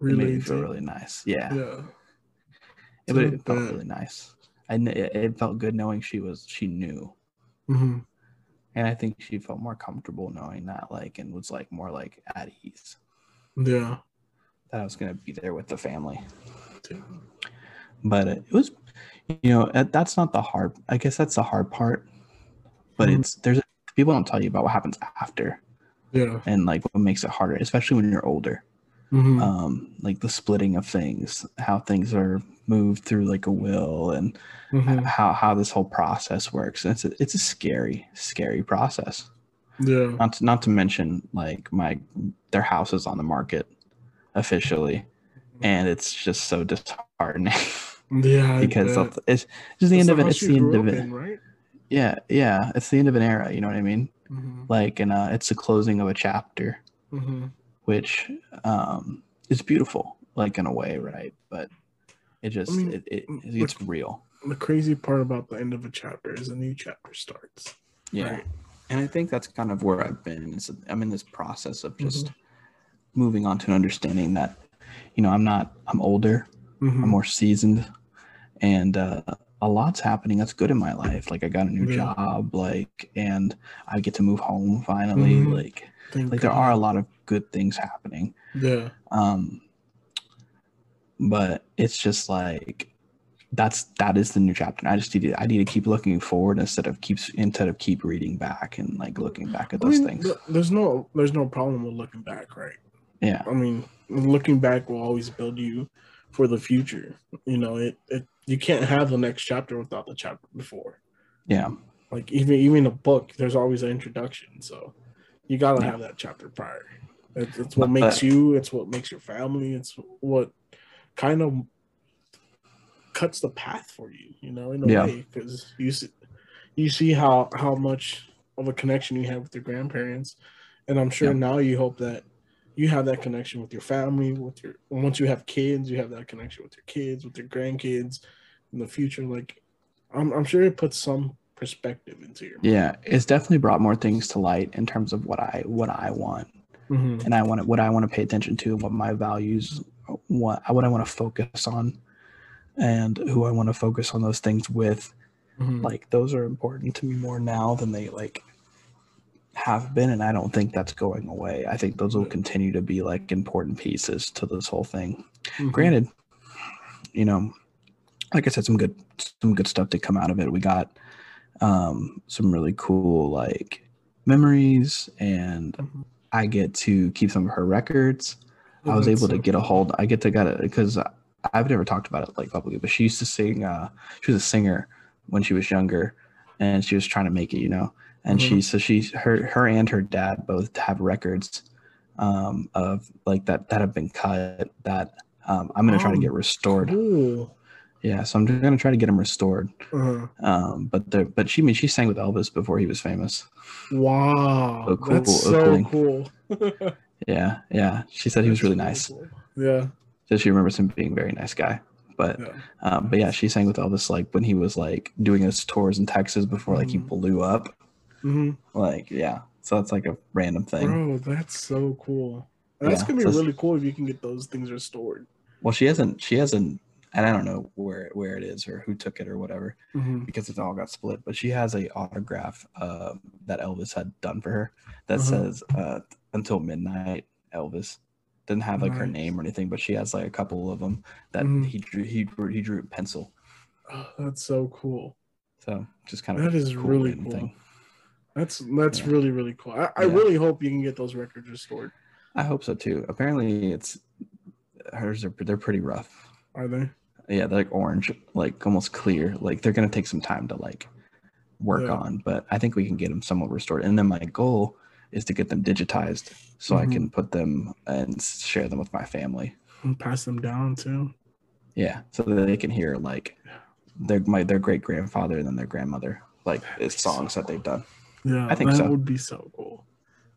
[SPEAKER 2] it made me feel really nice. Yeah,
[SPEAKER 1] Yeah.
[SPEAKER 2] it, but it felt really nice. I kn- it, it felt good knowing she was she knew,
[SPEAKER 1] Mm-hmm.
[SPEAKER 2] and I think she felt more comfortable knowing that like and was like more like at ease
[SPEAKER 1] Yeah.
[SPEAKER 2] that I was gonna be there with the family.
[SPEAKER 1] Yeah.
[SPEAKER 2] But it, was, you know, that's not the hard. I guess that's the hard part. But
[SPEAKER 1] Mhm.
[SPEAKER 2] it's there's people don't tell you about what happens after
[SPEAKER 1] Yeah.
[SPEAKER 2] and like what makes it harder, especially when you're older.
[SPEAKER 1] Mm-hmm.
[SPEAKER 2] um like the splitting of things how things are moved through like a will and
[SPEAKER 1] Mhm.
[SPEAKER 2] how how this whole process works and it's a, it's a scary scary process
[SPEAKER 1] Yeah.
[SPEAKER 2] not to, not to mention like my their house is on the market officially and it's just so disheartening
[SPEAKER 1] Yeah.
[SPEAKER 2] Because of, it's just the
[SPEAKER 1] It's
[SPEAKER 2] end of it it's the end of it
[SPEAKER 1] in, right?
[SPEAKER 2] yeah yeah it's the end of an era you know what i mean
[SPEAKER 1] Mm-hmm.
[SPEAKER 2] like and uh it's the closing of a chapter
[SPEAKER 1] Mm-hmm.
[SPEAKER 2] which um is beautiful like in a way right but it just
[SPEAKER 1] mean,
[SPEAKER 2] it, it it's real
[SPEAKER 1] The crazy part about the end of a chapter is a new chapter starts.
[SPEAKER 2] yeah
[SPEAKER 1] Right.
[SPEAKER 2] and i think that's kind of where i've been is i'm in this process of just
[SPEAKER 1] Mm-hmm.
[SPEAKER 2] moving on to an understanding that you know i'm not i'm older
[SPEAKER 1] Mhm.
[SPEAKER 2] i'm more seasoned and uh a lot's happening that's good in my life like i got a new
[SPEAKER 1] Yeah.
[SPEAKER 2] job like and i get to move home finally
[SPEAKER 1] Mhm.
[SPEAKER 2] like
[SPEAKER 1] Thank
[SPEAKER 2] like there are a lot of good things happening
[SPEAKER 1] Yeah.
[SPEAKER 2] um but it's just like that's that is the new chapter i just need to i need to keep looking forward instead of keeps instead of keep reading back and like looking back at
[SPEAKER 1] I
[SPEAKER 2] those
[SPEAKER 1] mean,
[SPEAKER 2] things
[SPEAKER 1] th- there's no there's no problem with looking back, right?
[SPEAKER 2] yeah
[SPEAKER 1] I mean, looking back will always build you for the future. You know, it, it you can't have the next chapter without the chapter before.
[SPEAKER 2] yeah
[SPEAKER 1] Like even even a book, there's always an introduction, so you gotta
[SPEAKER 2] Yeah.
[SPEAKER 1] have that chapter prior. It's, it's what
[SPEAKER 2] But-
[SPEAKER 1] makes you. It's what makes your family. It's what kind of cuts the path for you. You know, in a
[SPEAKER 2] Yeah.
[SPEAKER 1] way, because you see, you see how how much of a connection you have with your grandparents, and I'm sure
[SPEAKER 2] Yeah.
[SPEAKER 1] now you hope that you have that connection with your family. With your once you have kids, you have that connection with your kids, with your grandkids in the future. Like, I'm I'm sure it puts some perspective into your
[SPEAKER 2] yeah it's definitely brought more things to light in terms of what i what i want
[SPEAKER 1] Mhm.
[SPEAKER 2] and i want what i want to pay attention to what my values what I what i want to focus on and who i want to focus on those things with
[SPEAKER 1] Mhm.
[SPEAKER 2] like those are important to me more now than they like have been and i don't think that's going away i think those will continue to be like important pieces to this whole thing
[SPEAKER 1] Mhm.
[SPEAKER 2] granted you know like i said some good some good stuff did come out of it we got um some really cool like memories and
[SPEAKER 1] Mhm.
[SPEAKER 2] i get to keep some of her records
[SPEAKER 1] Oh,
[SPEAKER 2] I was
[SPEAKER 1] that's
[SPEAKER 2] able to get a hold. I get to get it because I've never talked about it like publicly, but she used to sing. Uh, she was a singer when she was younger, and she was trying to make it, you know. And she so she her her and her dad both have records um, of like that that have been cut that um, I'm gonna try to
[SPEAKER 1] Oh,
[SPEAKER 2] get restored.
[SPEAKER 1] Cool.
[SPEAKER 2] Yeah, so I'm gonna try to get them restored.
[SPEAKER 1] Uh-huh.
[SPEAKER 2] Um, but the but she I mean she sang with Elvis before he was famous.
[SPEAKER 1] Wow,
[SPEAKER 2] Oh, cool,
[SPEAKER 1] that's
[SPEAKER 2] oh,
[SPEAKER 1] so
[SPEAKER 2] cool. Yeah, yeah. She said he was
[SPEAKER 1] really
[SPEAKER 2] nice.
[SPEAKER 1] cool. Yeah,
[SPEAKER 2] So she remembers him being a very nice guy. But
[SPEAKER 1] yeah.
[SPEAKER 2] Um, but yeah, she sang with Elvis like when he was like doing his tours in Texas before like he
[SPEAKER 1] Mhm.
[SPEAKER 2] blew up.
[SPEAKER 1] Mhm.
[SPEAKER 2] Like yeah, so that's like a random thing.
[SPEAKER 1] Bro, that's so cool. That's
[SPEAKER 2] Yeah,
[SPEAKER 1] gonna be
[SPEAKER 2] so
[SPEAKER 1] really cool if you can get those things restored.
[SPEAKER 2] Well, she hasn't. She hasn't. And I don't know where where it is or who took it or whatever
[SPEAKER 1] Mhm.
[SPEAKER 2] because it all got split. But she has a autograph uh, that Elvis had done for her that
[SPEAKER 1] Uh-huh.
[SPEAKER 2] says uh, "Until Midnight." Elvis Didn't have like her name or anything, but she has like a couple of them that
[SPEAKER 1] Mhm.
[SPEAKER 2] he drew. He drew. He drew pencil.
[SPEAKER 1] Oh, that's so cool.
[SPEAKER 2] So just kind of
[SPEAKER 1] That is really
[SPEAKER 2] random
[SPEAKER 1] cool. That's that's
[SPEAKER 2] Yeah.
[SPEAKER 1] really really cool. I, I
[SPEAKER 2] Yeah.
[SPEAKER 1] really hope you can get those records restored.
[SPEAKER 2] I hope so too. Apparently, it's hers are they're pretty rough.
[SPEAKER 1] Are they?
[SPEAKER 2] Yeah, they're like orange, like almost clear. Like they're gonna take some time to like work
[SPEAKER 1] Yeah.
[SPEAKER 2] on, but I think we can get them somewhat restored. And then my goal is to get them digitized so
[SPEAKER 1] Mhm.
[SPEAKER 2] I can put them and share them with my family.
[SPEAKER 1] And pass them down too.
[SPEAKER 2] Yeah, so that they can hear like their my their great grandfather and then their grandmother like
[SPEAKER 1] be so
[SPEAKER 2] songs that they've done.
[SPEAKER 1] Yeah,
[SPEAKER 2] I think
[SPEAKER 1] that
[SPEAKER 2] so.
[SPEAKER 1] would be so cool.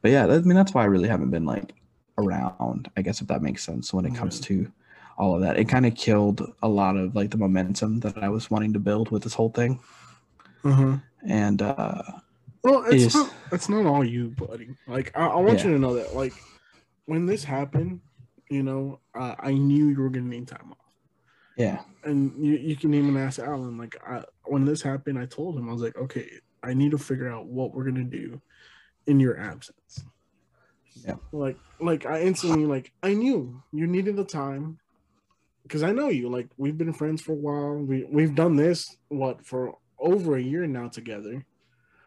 [SPEAKER 2] But yeah, that, I mean that's why I really haven't been like around. I guess if that makes sense when it comes to all of that, it kind of killed a lot of like the momentum that I was wanting to build with this whole thing.
[SPEAKER 1] Uh-huh.
[SPEAKER 2] And uh
[SPEAKER 1] Well,
[SPEAKER 2] It
[SPEAKER 1] it's not, it's not all you, buddy. Like I, I want
[SPEAKER 2] Yeah.
[SPEAKER 1] you to know that, like when this happened, you know, uh, I knew you were gonna need time off.
[SPEAKER 2] yeah,
[SPEAKER 1] and you, you can even ask Alan. Like I, when this happened, I told him I was like, okay, I need to figure out what we're gonna do in your absence.
[SPEAKER 2] Yeah.
[SPEAKER 1] Like like I instantly like I knew you needed the time because I know you. Like we've been friends for a while. We we've done this what for over a year now together.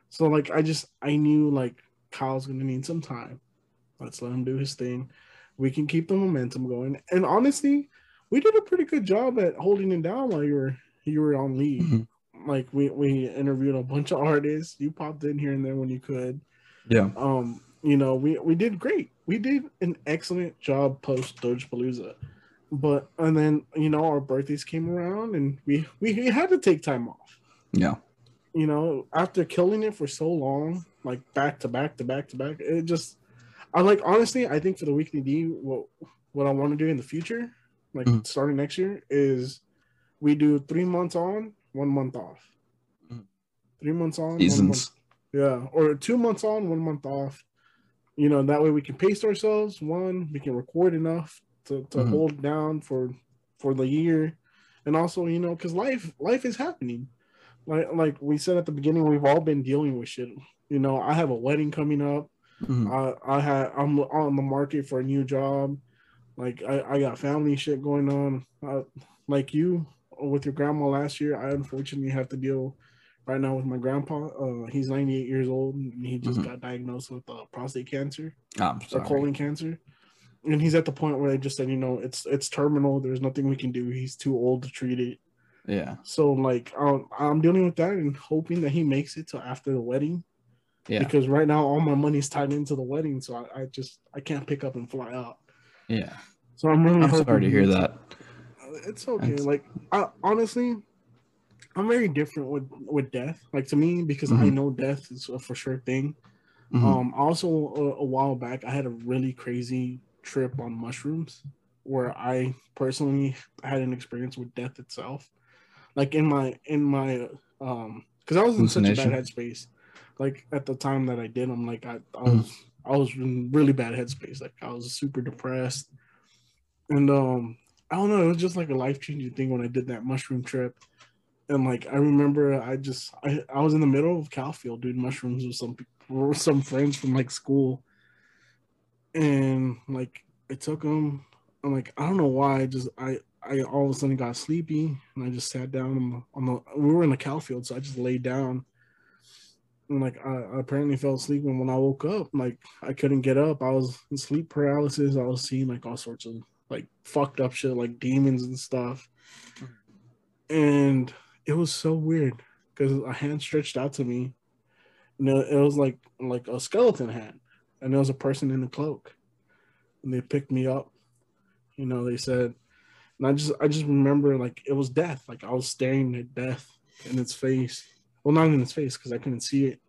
[SPEAKER 1] So like I just I knew like Kyle's gonna need some time. Let's let him do his thing. We can keep the momentum going. And honestly, we did a pretty good job at holding it down while you were you were on leave.
[SPEAKER 2] Mhm.
[SPEAKER 1] Like we we interviewed a bunch of artists. You popped in here and there when you could.
[SPEAKER 2] yeah,
[SPEAKER 1] Um, you know, we we did great. We did an excellent job post Doge Palooza. But and then you know our birthdays came around and we we had to take time off.
[SPEAKER 2] yeah,
[SPEAKER 1] You know, after killing it for so long, like back to back to back to back, it just I like honestly, I think for the weekly D, what what I want to do in the future, like
[SPEAKER 2] Mhm.
[SPEAKER 1] starting next year, is we do three months on, one month off.
[SPEAKER 2] Mhm.
[SPEAKER 1] Three months on, one month yeah, or two months on, one month off. You know, that way we can pace ourselves. One, we can record enough to, to
[SPEAKER 2] Mhm.
[SPEAKER 1] hold down for for the year, and also you know, because life life is happening. Like like we said at the beginning, we've all been dealing with shit. You know, I have a wedding coming up.
[SPEAKER 2] Mhm.
[SPEAKER 1] I I had I'm on the market for a new job. Like I, I got family shit going on. Uh, like you with your grandma last year, I unfortunately have to deal right now with my grandpa. Uh, he's 98 years old and he just
[SPEAKER 2] Mhm.
[SPEAKER 1] got diagnosed with uh, prostate cancer
[SPEAKER 2] I'm
[SPEAKER 1] or colon cancer. And he's at the point where they just said, you know, it's it's terminal. There's nothing we can do. He's too old to treat it.
[SPEAKER 2] Yeah,
[SPEAKER 1] So like um, I'm dealing with that and hoping that he makes it till after the wedding
[SPEAKER 2] yeah,
[SPEAKER 1] because right now all my money's tied into the wedding, so I, I just I can't pick up and fly out.
[SPEAKER 2] yeah.
[SPEAKER 1] So I'm really
[SPEAKER 2] I'm sorry to hear
[SPEAKER 1] that. it. It's okay. Like I, honestly, I'm very different with with death. Like to me, because I
[SPEAKER 2] Mhm.
[SPEAKER 1] know death is a for sure thing.
[SPEAKER 2] Mhm.
[SPEAKER 1] Um, also a, a while back, I had a really crazy trip on mushrooms, where I personally had an experience with death itself. Like in my in my um, because I was in such a bad headspace. Like at the time that I did, I'm like I, I
[SPEAKER 2] Mhm.
[SPEAKER 1] was I was in really bad headspace. Like I was super depressed, and um, I don't know. It was just like a life changing thing when I did that mushroom trip. And like I remember, I just I, I was in the middle of Calfield doing mushrooms with some people, with some friends from like school, and like I took them. I'm like I don't know why. I just I I all of a sudden got sleepy, and I just sat down on the, on the we were in the Calfield, so I just laid down. And like I, I apparently fell asleep, and when I woke up, like I couldn't get up. I was in sleep paralysis. I was seeing like all sorts of like fucked up shit, like demons and stuff. Mm-hmm. And it was so weird because a hand stretched out to me, and it, was like like a skeleton hand, and there was a person in a cloak, and they picked me up. You know, they said, and I just I just remember like it was death. Like I was staring at death in its face. Well, not in its face because I couldn't see it.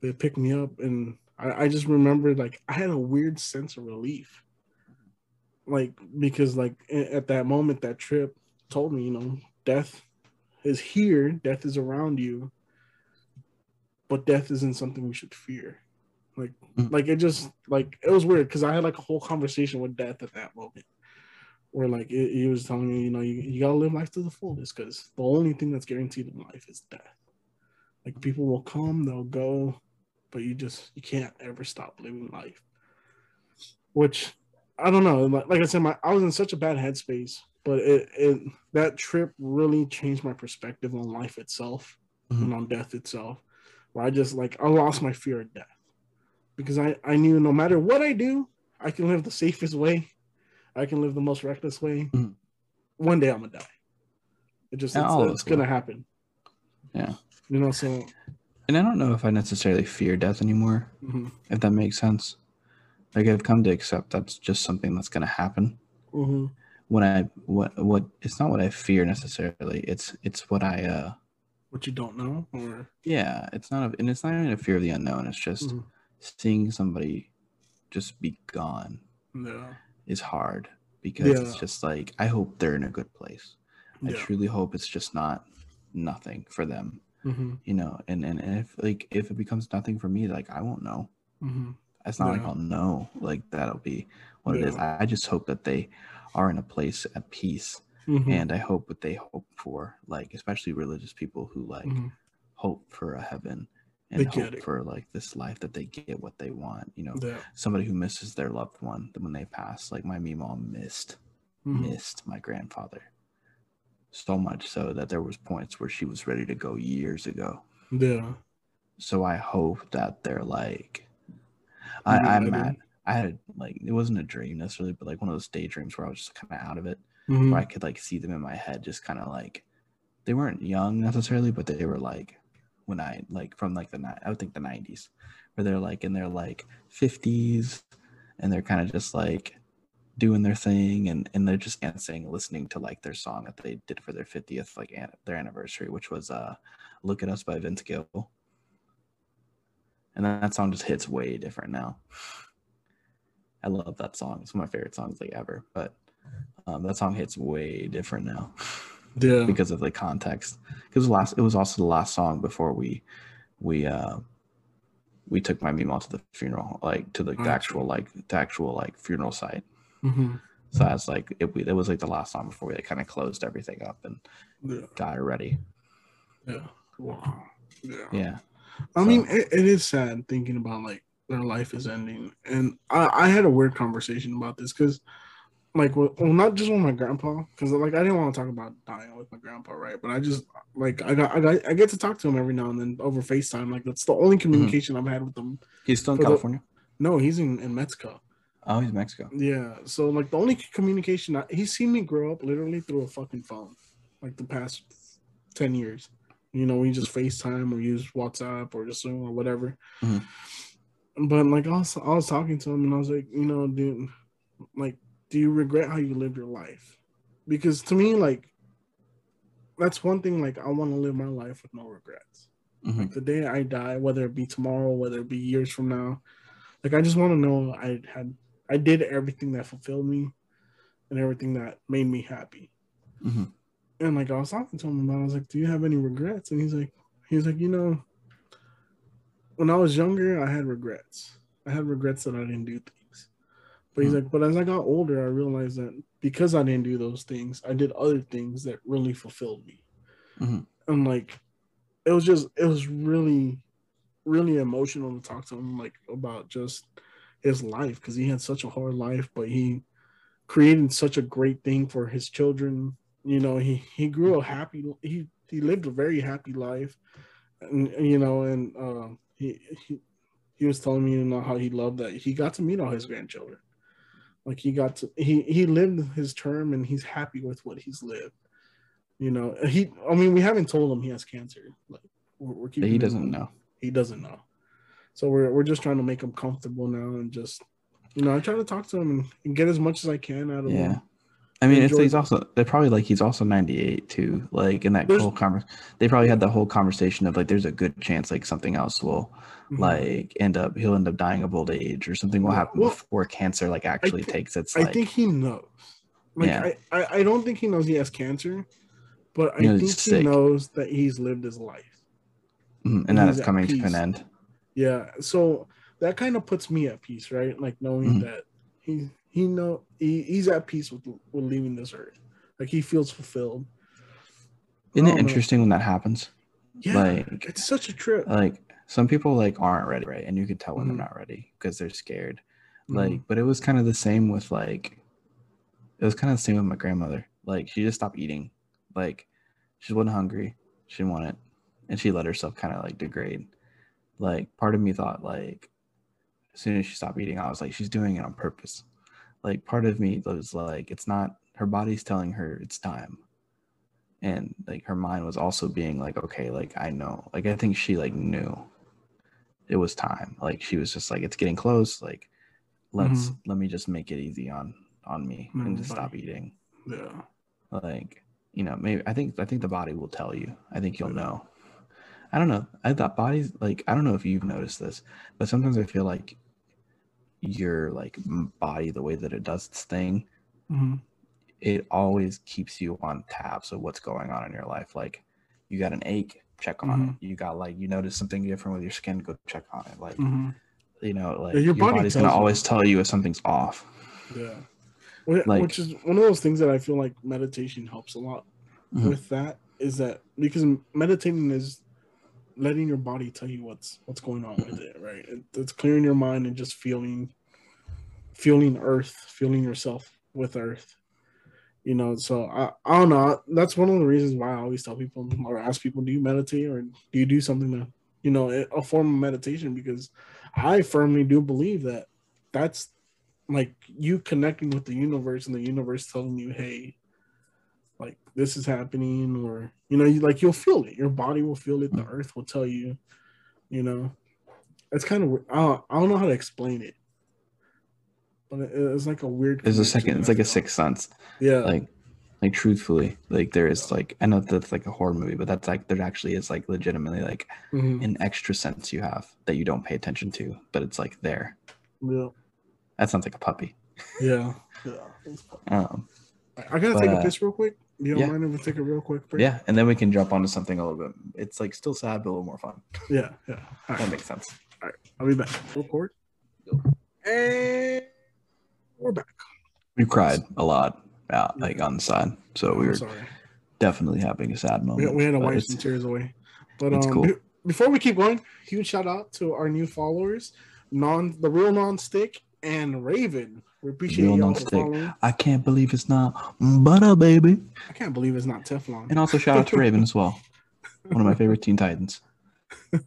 [SPEAKER 1] They picked me up, and I, I just remember like I had a weird sense of relief like because like at that moment that trip told me you know death is here death is around you but death isn't something we should fear. Like
[SPEAKER 2] Mm.
[SPEAKER 1] like it just like it was weird because i had like a whole conversation with death at that moment where like he was telling me you know you, you gotta live life to the fullest because the only thing that's guaranteed in life is death. Like people will come they'll go but you just you can't ever stop living life. Which I don't know. Like, like I said, my I was in such a bad headspace, but it, it that trip really changed my perspective on life itself and on death itself. Where I just like I lost my fear of death because I I knew no matter what I do, I can live the safest way, I can live the most reckless way.
[SPEAKER 2] Mhm.
[SPEAKER 1] One day I'm gonna die. It just it's, it's gonna happen.
[SPEAKER 2] Yeah.
[SPEAKER 1] You know, so
[SPEAKER 2] And I don't know if I necessarily fear death anymore,
[SPEAKER 1] mhm,
[SPEAKER 2] if that makes sense. Like I've come to accept that's just something that's going to happen.
[SPEAKER 1] mhm,
[SPEAKER 2] what I what what it's not what I fear necessarily. It's it's what I uh
[SPEAKER 1] What you don't know, or
[SPEAKER 2] yeah, it's not a, and it's not even a fear of the unknown. It's just
[SPEAKER 1] Mhm.
[SPEAKER 2] seeing somebody just be gone
[SPEAKER 1] yeah,
[SPEAKER 2] is hard because it's just like I hope they're in a good place. I truly hope it's just not nothing for them,
[SPEAKER 1] mm-hmm,
[SPEAKER 2] you know. And and, and if like if it becomes nothing for me, like I won't know.
[SPEAKER 1] mm-hmm,
[SPEAKER 2] It's not like I'll know. Like that'll be what it is. I, just hope that they are in a place at peace,
[SPEAKER 1] mm-hmm,
[SPEAKER 2] and I hope what they hope for, like especially religious people who like
[SPEAKER 1] mhm.
[SPEAKER 2] hope for a heaven and hope
[SPEAKER 1] it.
[SPEAKER 2] for like this life that they get what they want. You know,
[SPEAKER 1] yeah,
[SPEAKER 2] somebody who misses their loved one when they pass. Like my mom missed
[SPEAKER 1] mhm,
[SPEAKER 2] missed my grandfather so much so that there was points where she was ready to go years ago.
[SPEAKER 1] yeah,
[SPEAKER 2] So I hope that they're like, I, I'm at. I had like it wasn't a dream necessarily, but like one of those daydreams where I was just kind of out of it,
[SPEAKER 1] mhm,
[SPEAKER 2] where I could like see them in my head, just kind of like they weren't young necessarily, but they were like when I like from like the ni- I would think the 90s, where they're like in their like 50s, and they're kind of just like doing their thing, and and they're just dancing, listening to like their song that they did for their 50th like an- their anniversary, which was uh "Look at Us" by Vince Gill, and that song just hits way different now. I love that song. It's one of my favorite songs like ever, but um, that song hits way different now
[SPEAKER 1] yeah,
[SPEAKER 2] because of the context. Because last, it was also the last song before we we uh we took my mom to the funeral, like to the, the actual like the actual like funeral site.
[SPEAKER 1] mhm,
[SPEAKER 2] So that's like it. We, it was like the last song before we like, kind of closed everything up and
[SPEAKER 1] yeah,
[SPEAKER 2] got it ready.
[SPEAKER 1] yeah, wow, yeah.
[SPEAKER 2] Yeah.
[SPEAKER 1] I mean, it, it is sad thinking about like their life is ending, and I, I had a weird conversation about this because, like, well, not just with my grandpa, because like I didn't want to talk about dying with my grandpa, right? But I just like I got I got I get to talk to him every now and then over Facetime. Like that's the only mm-hmm. communication I've had with him.
[SPEAKER 2] He's still in
[SPEAKER 1] For the-
[SPEAKER 2] California.
[SPEAKER 1] No, he's in in Mexico.
[SPEAKER 2] oh, he's Mexico.
[SPEAKER 1] Yeah, so like the only communication I, he's seen me grow up literally through a fucking phone, like the past ten years. You know, we just FaceTime or use WhatsApp or just Zoom or whatever.
[SPEAKER 2] Mhm.
[SPEAKER 1] But like I was, I was talking to him and I was like, you know, dude, like, do you regret how you lived your life? Because to me, like, that's one thing. Like, I want to live my life with no regrets
[SPEAKER 2] Mhm.
[SPEAKER 1] the day I die, whether it be tomorrow, whether it be years from now, like I just want to know I had I did everything that fulfilled me and everything that made me happy.
[SPEAKER 2] Mhm.
[SPEAKER 1] And like I was talking to him about, it, I was like, "Do you have any regrets?" And he's like, "He's like, you know, when I was younger, I had regrets. I had regrets that I didn't do things. But he's
[SPEAKER 2] Mhm.
[SPEAKER 1] like, but as I got older, I realized that because I didn't do those things, I did other things that really fulfilled me.
[SPEAKER 2] Mhm.
[SPEAKER 1] And like, it was just, it was really, really emotional to talk to him like about just his life because he had such a hard life, but he created such a great thing for his children. You know, he he grew a happy, he he lived a very happy life, and you know, and uh, he he he was telling me you know how he loved that he got to meet all his grandchildren. Like he got to he he lived his term and he's happy with what he's lived. You know, he I mean we haven't told him he has cancer. Like we're, we're keeping
[SPEAKER 2] He doesn't know.
[SPEAKER 1] He doesn't know. So we're we're just trying to make him comfortable now and just you know I try to talk to him and, and get as much as I can out of
[SPEAKER 2] Yeah.
[SPEAKER 1] him.
[SPEAKER 2] I mean, it's, he's also they're probably like he's also 98 too. Like in that
[SPEAKER 1] There's-
[SPEAKER 2] whole conversation, they probably had the whole conversation of like there's a good chance like something else will
[SPEAKER 1] Mhm.
[SPEAKER 2] like end up he'll end up dying of old age or something will happen
[SPEAKER 1] well,
[SPEAKER 2] before cancer like actually
[SPEAKER 1] thi-
[SPEAKER 2] takes its
[SPEAKER 1] I
[SPEAKER 2] like
[SPEAKER 1] think he knows. Like
[SPEAKER 2] Yeah.
[SPEAKER 1] I, I I don't think he knows he has cancer, but I think he knows that he's lived his life.
[SPEAKER 2] Mhm, and that it's coming to an end.
[SPEAKER 1] Yeah, so that kind of puts me at peace, right? Like knowing
[SPEAKER 2] Mhm.
[SPEAKER 1] that he he know he, he's at peace with with leaving this earth. Like he feels fulfilled.
[SPEAKER 2] Isn't it
[SPEAKER 1] know.
[SPEAKER 2] interesting when that happens?
[SPEAKER 1] Yeah,
[SPEAKER 2] Like-
[SPEAKER 1] it's such a trip.
[SPEAKER 2] Like some people like aren't ready, right? And you can tell when
[SPEAKER 1] Mhm.
[SPEAKER 2] they're not ready because they're scared.
[SPEAKER 1] Mhm.
[SPEAKER 2] Like, but it was kind of the same with like it was kind of the same with my grandmother. Like she just stopped eating. Like she wasn't hungry. She didn't want it. And she let herself kind of like degrade. Like part of me thought like as soon as she stopped eating, I was like, she's doing it on purpose. Like part of me was like, it's not her body's telling her it's time. And like her mind was also being like, okay, like I know. Like I think she like knew it was time. Like she was just like, it's getting close. Like let's mm-hmm. let me just make it easy on on me
[SPEAKER 1] No,
[SPEAKER 2] and just stop eating.
[SPEAKER 1] Yeah.
[SPEAKER 2] Like, you know, maybe I think I think the body will tell you. I think you'll know. I don't know. I thought bodies like I don't know if you've noticed this, but sometimes I feel like your like body, the way that it does its thing,
[SPEAKER 1] Mhm.
[SPEAKER 2] it always keeps you on tabs of what's going on in your life. Like you got an ache, check on it. You got like you notice something different with your skin, go check on it. Like
[SPEAKER 1] Mhm.
[SPEAKER 2] you know, like
[SPEAKER 1] Yeah, your
[SPEAKER 2] your,
[SPEAKER 1] body
[SPEAKER 2] body's gonna
[SPEAKER 1] you.
[SPEAKER 2] always tell you if something's off.
[SPEAKER 1] Yeah.
[SPEAKER 2] Like-
[SPEAKER 1] Which is one of those things that I feel like meditation helps a lot
[SPEAKER 2] Mhm.
[SPEAKER 1] with that is that because meditating is letting your body tell you what's what's going on with it, right? It, it's clearing your mind and just feeling feeling earth, feeling yourself with earth. You know, so I, I don't know. That's one of the reasons why I always tell people or ask people, do you meditate or do you do something to, you know, a form of meditation? Because I firmly do believe that that's like you connecting with the universe and the universe telling you, hey, like this is happening, or you know, you like you'll feel it. Your body will feel it. The
[SPEAKER 2] Mm.
[SPEAKER 1] earth will tell you. You know, it's kind of I don't, I don't know how to explain it, but it, it's like a weird.
[SPEAKER 2] There's a second. It's like a sixth sense.
[SPEAKER 1] Yeah.
[SPEAKER 2] Like, like truthfully, like there is like I know that's like a horror movie, but that's like there actually is like legitimately like
[SPEAKER 1] Mhm.
[SPEAKER 2] an extra sense you have that you don't pay attention to, but it's like there.
[SPEAKER 1] Yeah.
[SPEAKER 2] That sounds like a puppy.
[SPEAKER 1] Yeah. Yeah.
[SPEAKER 2] Um,
[SPEAKER 1] I gotta
[SPEAKER 2] But,
[SPEAKER 1] take a
[SPEAKER 2] uh,
[SPEAKER 1] piss real quick. You don't
[SPEAKER 2] yeah.
[SPEAKER 1] mind if we take a real quick break?
[SPEAKER 2] yeah, and then we can jump onto something a little bit. It's like still sad, but a little more fun.
[SPEAKER 1] Yeah. Yeah. All
[SPEAKER 2] That
[SPEAKER 1] right.
[SPEAKER 2] makes sense.
[SPEAKER 1] All right, I'll be back. Record. And we're back.
[SPEAKER 2] We cried a lot, uh, like on the side, so we were
[SPEAKER 1] sorry.
[SPEAKER 2] definitely having a sad moment.
[SPEAKER 1] we had to wipe some tears away. But um,
[SPEAKER 2] cool.
[SPEAKER 1] be- before we keep going, huge shout out to our new followers, non the real non-stick and Raven. We appreciate
[SPEAKER 2] Real
[SPEAKER 1] y'all for following.
[SPEAKER 2] I can't believe it's not butter, baby.
[SPEAKER 1] I can't believe it's not Teflon.
[SPEAKER 2] And also shout out to Raven as well. One of my favorite Teen Titans.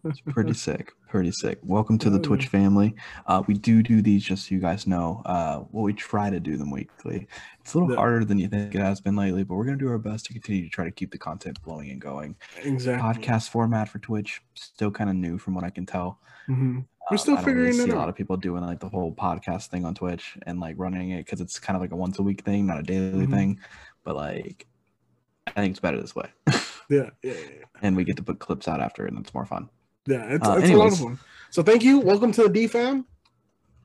[SPEAKER 2] It's pretty sick. Pretty sick. Welcome to the Twitch family. Uh, we do do these just so you guys know. Uh, well, we try to do them weekly. It's a little
[SPEAKER 1] Yeah.
[SPEAKER 2] harder than you think it has been lately, but we're gonna do our best to continue to try to keep the content flowing and going.
[SPEAKER 1] exactly.
[SPEAKER 2] Podcast format for Twitch still kind of new from what I can tell.
[SPEAKER 1] Mhm. We're
[SPEAKER 2] Um,
[SPEAKER 1] still
[SPEAKER 2] I don't really
[SPEAKER 1] figuring it
[SPEAKER 2] see a lot of people doing like the whole podcast thing on Twitch and like running it because it's kind of like a once a week thing, not a daily
[SPEAKER 1] Mhm.
[SPEAKER 2] thing. But like, I think it's better this way,
[SPEAKER 1] Yeah, yeah, yeah.
[SPEAKER 2] and we get to put clips out after, and it's more fun.
[SPEAKER 1] Yeah, it's,
[SPEAKER 2] Uh,
[SPEAKER 1] it's a lot of fun. So thank you. Welcome to the D fam.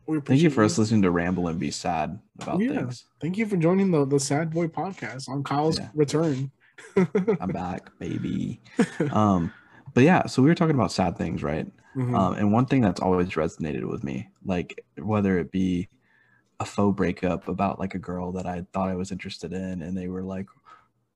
[SPEAKER 1] We appreciate
[SPEAKER 2] Thank you for us listening to ramble and be sad about
[SPEAKER 1] Yeah.
[SPEAKER 2] things.
[SPEAKER 1] Thank you for joining the the Sad Boy podcast on Kyle's
[SPEAKER 2] Yeah.
[SPEAKER 1] return.
[SPEAKER 2] I'm back, baby. Um, but yeah, so we were talking about sad things, right?
[SPEAKER 1] Mhm.
[SPEAKER 2] Um, and one thing that's always resonated with me, like whether it be a faux breakup about like a girl that I thought I was interested in, and they were like,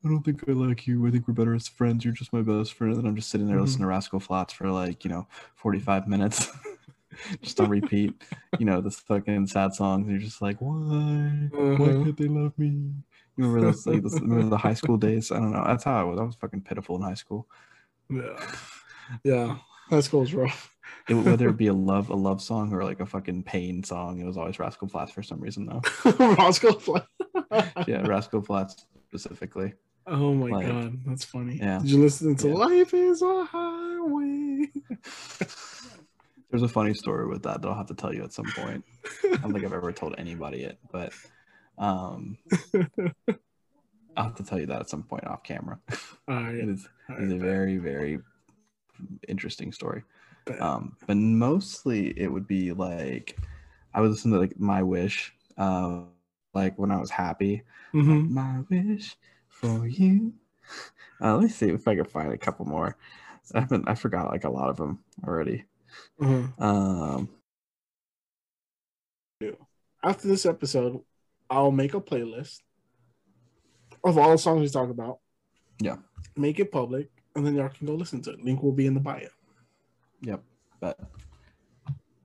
[SPEAKER 2] I don't think I like you. I think we're better as friends. You're just my best friend. And I'm just sitting there
[SPEAKER 1] Mhm.
[SPEAKER 2] listening to Rascal Flatts for like, you know, 45 minutes, just on repeat, you know, this fucking sad songs. And you're just like, why? Why
[SPEAKER 1] Mhm.
[SPEAKER 2] can't they love me? You remember those, like, those, remember the high school days? I don't know. That's how I was. I was fucking pitiful in high school.
[SPEAKER 1] yeah, yeah. High school's rough.
[SPEAKER 2] It, whether it be a love a love song or like a fucking pain song, it was always Rascal Flatts for some reason though.
[SPEAKER 1] Rascal Flatt.
[SPEAKER 2] Yeah, Rascal Flatts specifically.
[SPEAKER 1] Oh my
[SPEAKER 2] Like,
[SPEAKER 1] god, that's funny.
[SPEAKER 2] yeah.
[SPEAKER 1] Did you listen to
[SPEAKER 2] Yeah.
[SPEAKER 1] Life is a Highway?
[SPEAKER 2] There's a funny story with that that I'll have to tell you at some point. I don't think I've ever told anybody it, but um I'll have to tell you that at some point off camera.
[SPEAKER 1] All
[SPEAKER 2] It
[SPEAKER 1] right.
[SPEAKER 2] it is a very, very interesting story.
[SPEAKER 1] bet.
[SPEAKER 2] Um, but mostly it would be like I would listen to like My Wish, uh, like when I was happy.
[SPEAKER 1] Mhm.
[SPEAKER 2] My wish for you. Uh, let me see if I can find a couple more. I haven't. I forgot like a lot of them already.
[SPEAKER 1] Mhm.
[SPEAKER 2] Um,
[SPEAKER 1] After this episode, I'll make a playlist of all the songs we talk about.
[SPEAKER 2] Yeah.
[SPEAKER 1] Make it public, and then y'all can go listen to it. Link will be in the bio.
[SPEAKER 2] yep. But,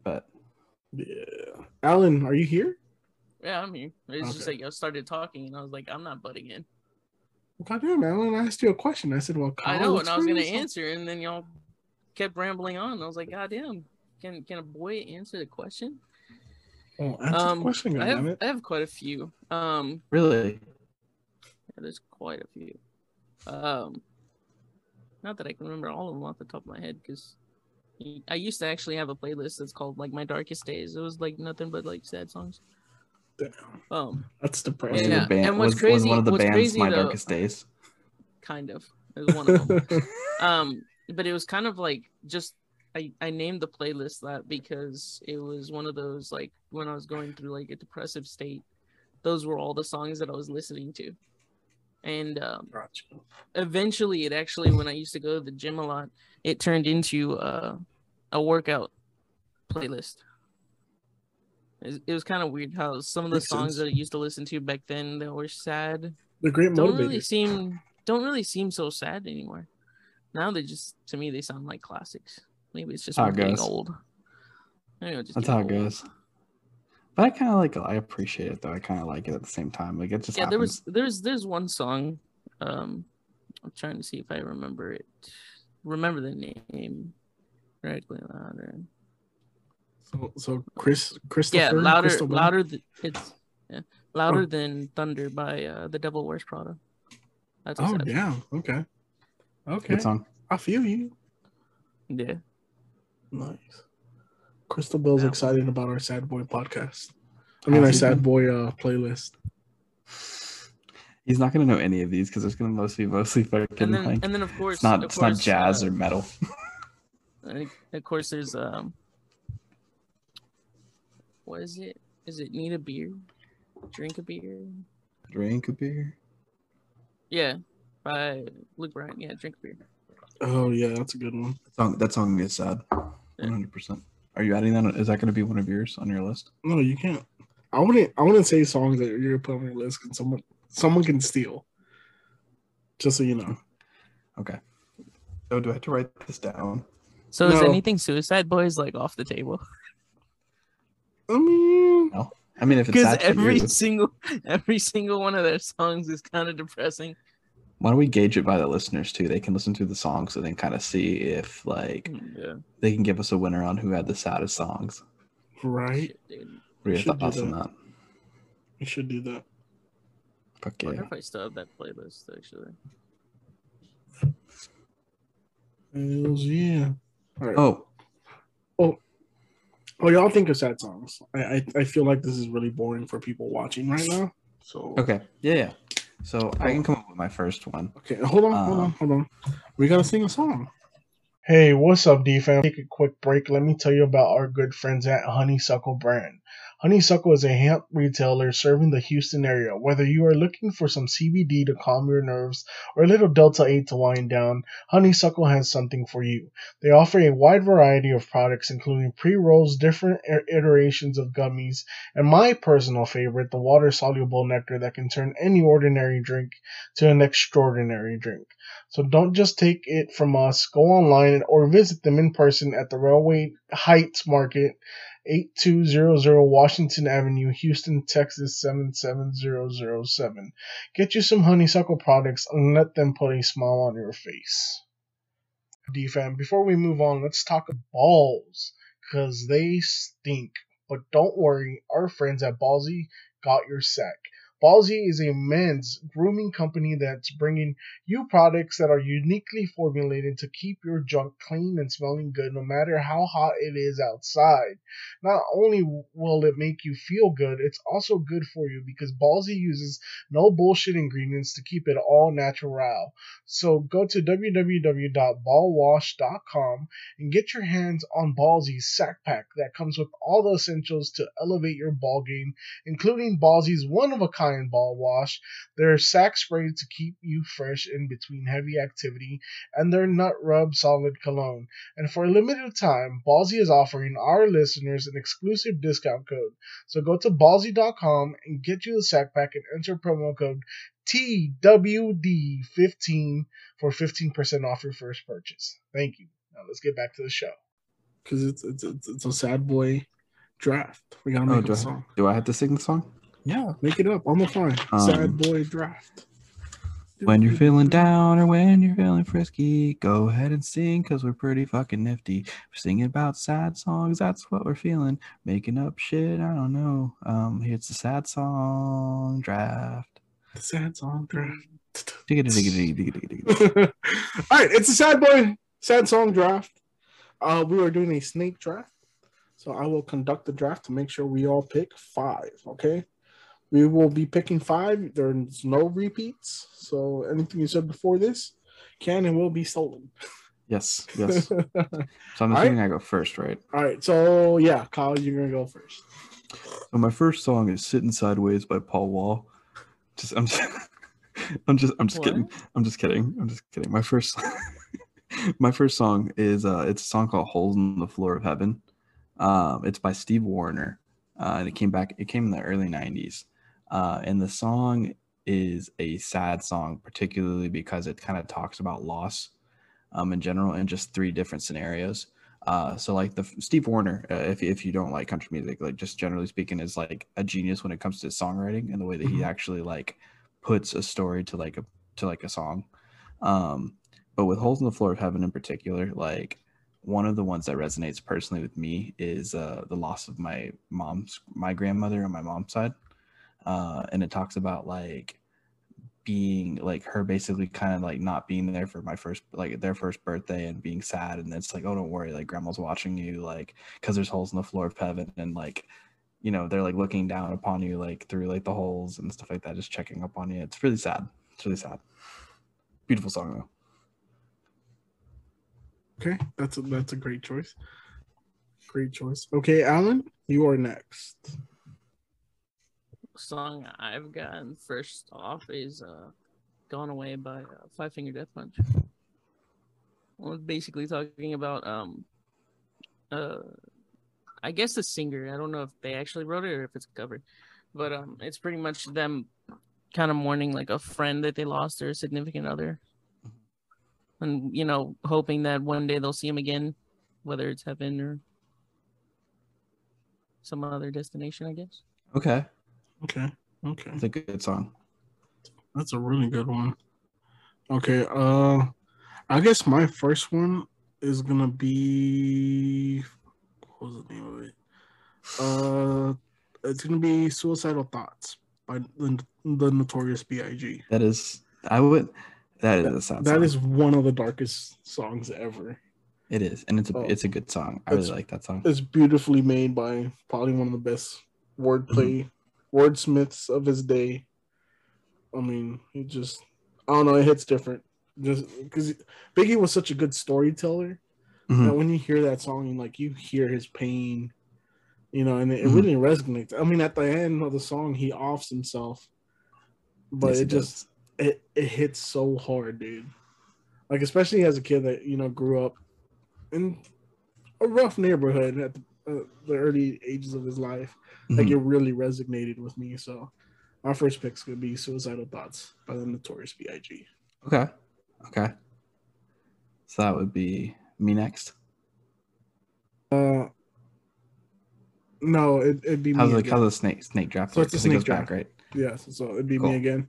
[SPEAKER 2] but
[SPEAKER 1] Yeah. Alan, are you here?
[SPEAKER 3] Yeah, I'm here. It's just like y'all started talking, and I was like, I'm not butting in.
[SPEAKER 1] Goddamn, Alan, I asked you a question. I said, well,
[SPEAKER 3] I know, and I was
[SPEAKER 1] going
[SPEAKER 3] gonna answer, and then y'all kept rambling on. I was like, God damn, can can a boy answer the question?
[SPEAKER 1] Oh, answer the
[SPEAKER 3] Um,
[SPEAKER 1] question,
[SPEAKER 3] I have. I have quite a few. Um,
[SPEAKER 2] really,
[SPEAKER 3] yeah, there's quite a few. Um, not that I can remember all of them off the top of my head, because I used to actually have a playlist that's called like My Darkest Days. It was like nothing but like sad songs.
[SPEAKER 1] Damn,
[SPEAKER 3] Um,
[SPEAKER 1] that's depressing.
[SPEAKER 3] Yeah,
[SPEAKER 2] band,
[SPEAKER 3] and what's
[SPEAKER 2] was, was
[SPEAKER 3] crazy-
[SPEAKER 2] one of the
[SPEAKER 3] what's
[SPEAKER 2] bands
[SPEAKER 3] crazy,
[SPEAKER 2] My
[SPEAKER 3] though-
[SPEAKER 2] Darkest Days.
[SPEAKER 3] kind of. It was one of them. um, but it was kind of like just I I named the playlist that because it was one of those like when I was going through like a depressive state, those were all the songs that I was listening to, and um,
[SPEAKER 1] Gotcha.
[SPEAKER 3] eventually it actually when I used to go to the gym a lot, it turned into uh, a workout playlist. It, it was kind of weird how some of the
[SPEAKER 1] Makes
[SPEAKER 3] songs
[SPEAKER 1] sense.
[SPEAKER 3] that I used to listen to back then that were sad
[SPEAKER 1] They're great
[SPEAKER 3] don't
[SPEAKER 1] motivators.
[SPEAKER 3] really seem don't really seem so sad anymore. Now they just to me they sound like classics. Maybe it's just
[SPEAKER 2] How it
[SPEAKER 3] getting
[SPEAKER 2] goes.
[SPEAKER 3] old. Maybe I'm just
[SPEAKER 2] That's how
[SPEAKER 3] getting
[SPEAKER 2] it
[SPEAKER 3] old.
[SPEAKER 2] goes. But I kind of like I appreciate it though. I kind of like it at the same time. Like it just
[SPEAKER 3] Yeah, there
[SPEAKER 2] happens.
[SPEAKER 3] was there's there's one song. Um, I'm trying to see if I remember it. Remember the name. Radically louder.
[SPEAKER 1] So, so Chris, Christopher,
[SPEAKER 3] Yeah, louder,
[SPEAKER 1] Crystal
[SPEAKER 3] louder. Th- it's yeah, louder
[SPEAKER 1] Oh.
[SPEAKER 3] than thunder by uh, the Devil Wears Prada. That's
[SPEAKER 1] Oh,
[SPEAKER 3] sad song.
[SPEAKER 1] Okay. Okay.
[SPEAKER 2] Good song.
[SPEAKER 1] I feel you.
[SPEAKER 3] yeah.
[SPEAKER 1] Nice. Crystal Bell's
[SPEAKER 3] Yeah.
[SPEAKER 1] excited about our Sad Boy podcast. I mean, our
[SPEAKER 2] Has he
[SPEAKER 1] Sad
[SPEAKER 2] been?
[SPEAKER 1] Boy uh, playlist.
[SPEAKER 2] He's not gonna know any of these because it's gonna mostly mostly fucking
[SPEAKER 3] And then
[SPEAKER 2] like
[SPEAKER 3] and then of course
[SPEAKER 2] it's not
[SPEAKER 3] of
[SPEAKER 2] it's
[SPEAKER 3] course,
[SPEAKER 2] not jazz
[SPEAKER 3] uh,
[SPEAKER 2] or metal.
[SPEAKER 3] Of course, there's um, what is it? Is it need a beer, drink a beer?
[SPEAKER 2] Drink a beer.
[SPEAKER 3] Yeah, by Luke Bryan. Yeah, drink a beer.
[SPEAKER 1] Oh yeah, that's a good one.
[SPEAKER 2] That song that song is sad.
[SPEAKER 3] Yeah.
[SPEAKER 2] One hundred percent. Are you adding that? Is that gonna be one of yours on your list?
[SPEAKER 1] No, you can't. I wouldn't. I wouldn't say songs that you're gonna put on your list because someone someone can steal. Just so you know.
[SPEAKER 2] Okay. So do I have to write this down?
[SPEAKER 3] So is anything Suicide Boys like off the table?
[SPEAKER 1] I mean,
[SPEAKER 2] I mean, if it's
[SPEAKER 3] Because every
[SPEAKER 2] you,
[SPEAKER 3] single every single one of their songs is kind of depressing.
[SPEAKER 2] Why don't we gauge it by the listeners too? They can listen to the songs and then kind of see if like mm,
[SPEAKER 3] Yeah,
[SPEAKER 2] they can give us a winner on who had the saddest songs.
[SPEAKER 1] right?
[SPEAKER 3] shit, dude.
[SPEAKER 2] What are your
[SPEAKER 1] Should do
[SPEAKER 2] thoughts on
[SPEAKER 1] that.
[SPEAKER 2] that?
[SPEAKER 1] We should do that.
[SPEAKER 2] Fuck
[SPEAKER 3] I
[SPEAKER 2] yeah.
[SPEAKER 3] wonder if I still have that playlist actually.
[SPEAKER 1] Hells yeah. All right.
[SPEAKER 2] Oh,
[SPEAKER 1] Well, y'all think of sad songs. I, I I feel like this is really boring for people watching right now. So
[SPEAKER 2] okay. Yeah, yeah. So I can oh. come up with my first one.
[SPEAKER 1] Okay, hold on, hold on,
[SPEAKER 2] Um,
[SPEAKER 1] hold on. We gotta sing a song. Hey, what's up, D fam? Take a quick break. Let me tell you about our good friends at Honeysuckle Brand. Honeysuckle is a hemp retailer serving the Houston area. Whether you are looking for some CBD to calm your nerves or a little Delta 8 to wind down, Honeysuckle has something for you. They offer a wide variety of products, including pre rolls, different iterations of gummies, and my personal favorite, the water soluble nectar that can turn any ordinary drink to an extraordinary drink. So don't just take it from us. Go online or visit them in person at the Railway Heights Market, 8200 Washington Avenue, Houston, Texas 77007. Get you some honeysuckle products and let them put a smile on your face. DFAM, before we move on, let's talk balls because they stink. But don't worry, our friends at Ballsy got your sack. Ballsy is a men's grooming company that's bringing you products that are uniquely formulated to keep your junk clean and smelling good no matter how hot it is outside. Not only will it make you feel good, it's also good for you because Ballsy uses no bullshit ingredients to keep it all natural. So go to www.ballwash.com and get your hands on Ballsy's sack pack that comes with all the essentials to elevate your ball game, including Ballsy's one of a kind ball wash, their sack spray to keep you fresh in between heavy activity, and their nut rub solid cologne. And for a limited time, Ballsy is offering our listeners an exclusive discount code. So go to ballsy.com and get you the sack pack and enter promo code TWD15 for 15% off your first purchase. Thank you. Now let's get back to the show. Because it's, it's, it's, it's a sad boy draft. We gotta
[SPEAKER 2] Oh,
[SPEAKER 1] make
[SPEAKER 2] do
[SPEAKER 1] a
[SPEAKER 2] I,
[SPEAKER 1] song.
[SPEAKER 2] do I have to sing the song?
[SPEAKER 1] Yeah, make it up on the fly.
[SPEAKER 2] Um,
[SPEAKER 1] sad boy draft.
[SPEAKER 2] When you're feeling down or when you're feeling frisky, go ahead and sing because we're pretty fucking nifty. We're singing about sad songs, that's what we're feeling. Making up shit, I don't know. Um, here's the sad song draft.
[SPEAKER 1] The sad song draft. All right, it's a sad boy, sad song draft. Uh, we are doing a snake draft, so I will conduct the draft to make sure we all pick five. Okay, We will be picking five. There's no repeats. So anything you said before this can and will be stolen.
[SPEAKER 2] Yes, yes. so I'm
[SPEAKER 1] All
[SPEAKER 2] assuming I go first, right?
[SPEAKER 1] All right. So yeah, Kyle, you're gonna go first.
[SPEAKER 2] So my first song is "Sitting Sideways" by Paul Wall. Just I'm just I'm just I'm just
[SPEAKER 3] What?
[SPEAKER 2] kidding. I'm just kidding. I'm just kidding. My first my first song is uh it's a song called "Holes in the Floor of Heaven." Um, it's by Steve Wariner, uh, and it came back. It came in the early '90s, uh, and the song is a sad song, particularly because it kind of talks about loss, um, in general, in just three different scenarios. Uh, so like the Steve Wariner, uh, if if you don't like country music, like just generally speaking, is like a genius when it comes to songwriting and the way that he
[SPEAKER 1] Mhm.
[SPEAKER 2] actually like puts a story to like a to like a song. Um, but with Holes in the Floor of Heaven in particular, like one of the ones that resonates personally with me is uh, the loss of my mom's my grandmother on my mom's side, uh, and it talks about like being like her basically kind of like not being there for my first like their first birthday and being sad and it's like oh don't worry like grandma's watching you like because there's holes in the floor of heaven and like you know they're like looking down upon you like through like the holes and stuff like that just checking up on you it's really sad it's really sad beautiful song though
[SPEAKER 1] Okay, that's a that's a great choice. Great choice. Okay, Alan, you are next.
[SPEAKER 3] Song I've gotten first off is uh, "Gone Away" by uh, Five Finger Death Punch. Well, it's basically talking about um, uh, I guess the singer. I don't know if they actually wrote it or if it's a cover, but um, it's pretty much them kind of mourning like a friend that they lost or a significant other, and you know, hoping that one day they'll see him again, whether it's heaven or some other destination. I guess.
[SPEAKER 2] okay
[SPEAKER 1] Okay, okay,
[SPEAKER 2] it's a good song
[SPEAKER 1] that's a really good one. Okay, uh, I guess my first one is gonna be what was the name of it? Uh, it's gonna be "Suicidal Thoughts" by the, the Notorious B.I.G.
[SPEAKER 2] that is i would that is a sad
[SPEAKER 1] That
[SPEAKER 2] song.
[SPEAKER 1] is one of the darkest songs ever.
[SPEAKER 2] it is and it's a
[SPEAKER 1] Oh.
[SPEAKER 2] it's a good song i really like that song
[SPEAKER 1] It's beautifully made by probably one of the best wordplay wordsmiths of his day. I mean, he just I don't know, it hits different. Just because Biggie was such a good storyteller
[SPEAKER 2] Mhm.
[SPEAKER 1] that when you hear that song, you like you hear his pain, you know, and it,
[SPEAKER 2] Mhm.
[SPEAKER 1] really resonates. I mean, at the end of the song, he offs himself, but
[SPEAKER 2] Yes,
[SPEAKER 1] it just it it hits so hard, dude. Like especially as a kid that you know grew up in a rough neighborhood at the, uh, the early ages of his life. Like
[SPEAKER 2] Mhm.
[SPEAKER 1] it really resonated with me. So our first pick's gonna be "Suicidal Thoughts" by the Notorious B.I.G.
[SPEAKER 2] Okay. Okay. So that would be me next.
[SPEAKER 1] Uh, no, it, it'd be
[SPEAKER 2] How's
[SPEAKER 1] me.
[SPEAKER 2] the
[SPEAKER 1] again.
[SPEAKER 2] how's the snake snake draft?
[SPEAKER 1] So it's a snake
[SPEAKER 2] back, right?
[SPEAKER 1] Yes, so it'd be
[SPEAKER 2] Cool.
[SPEAKER 1] me again.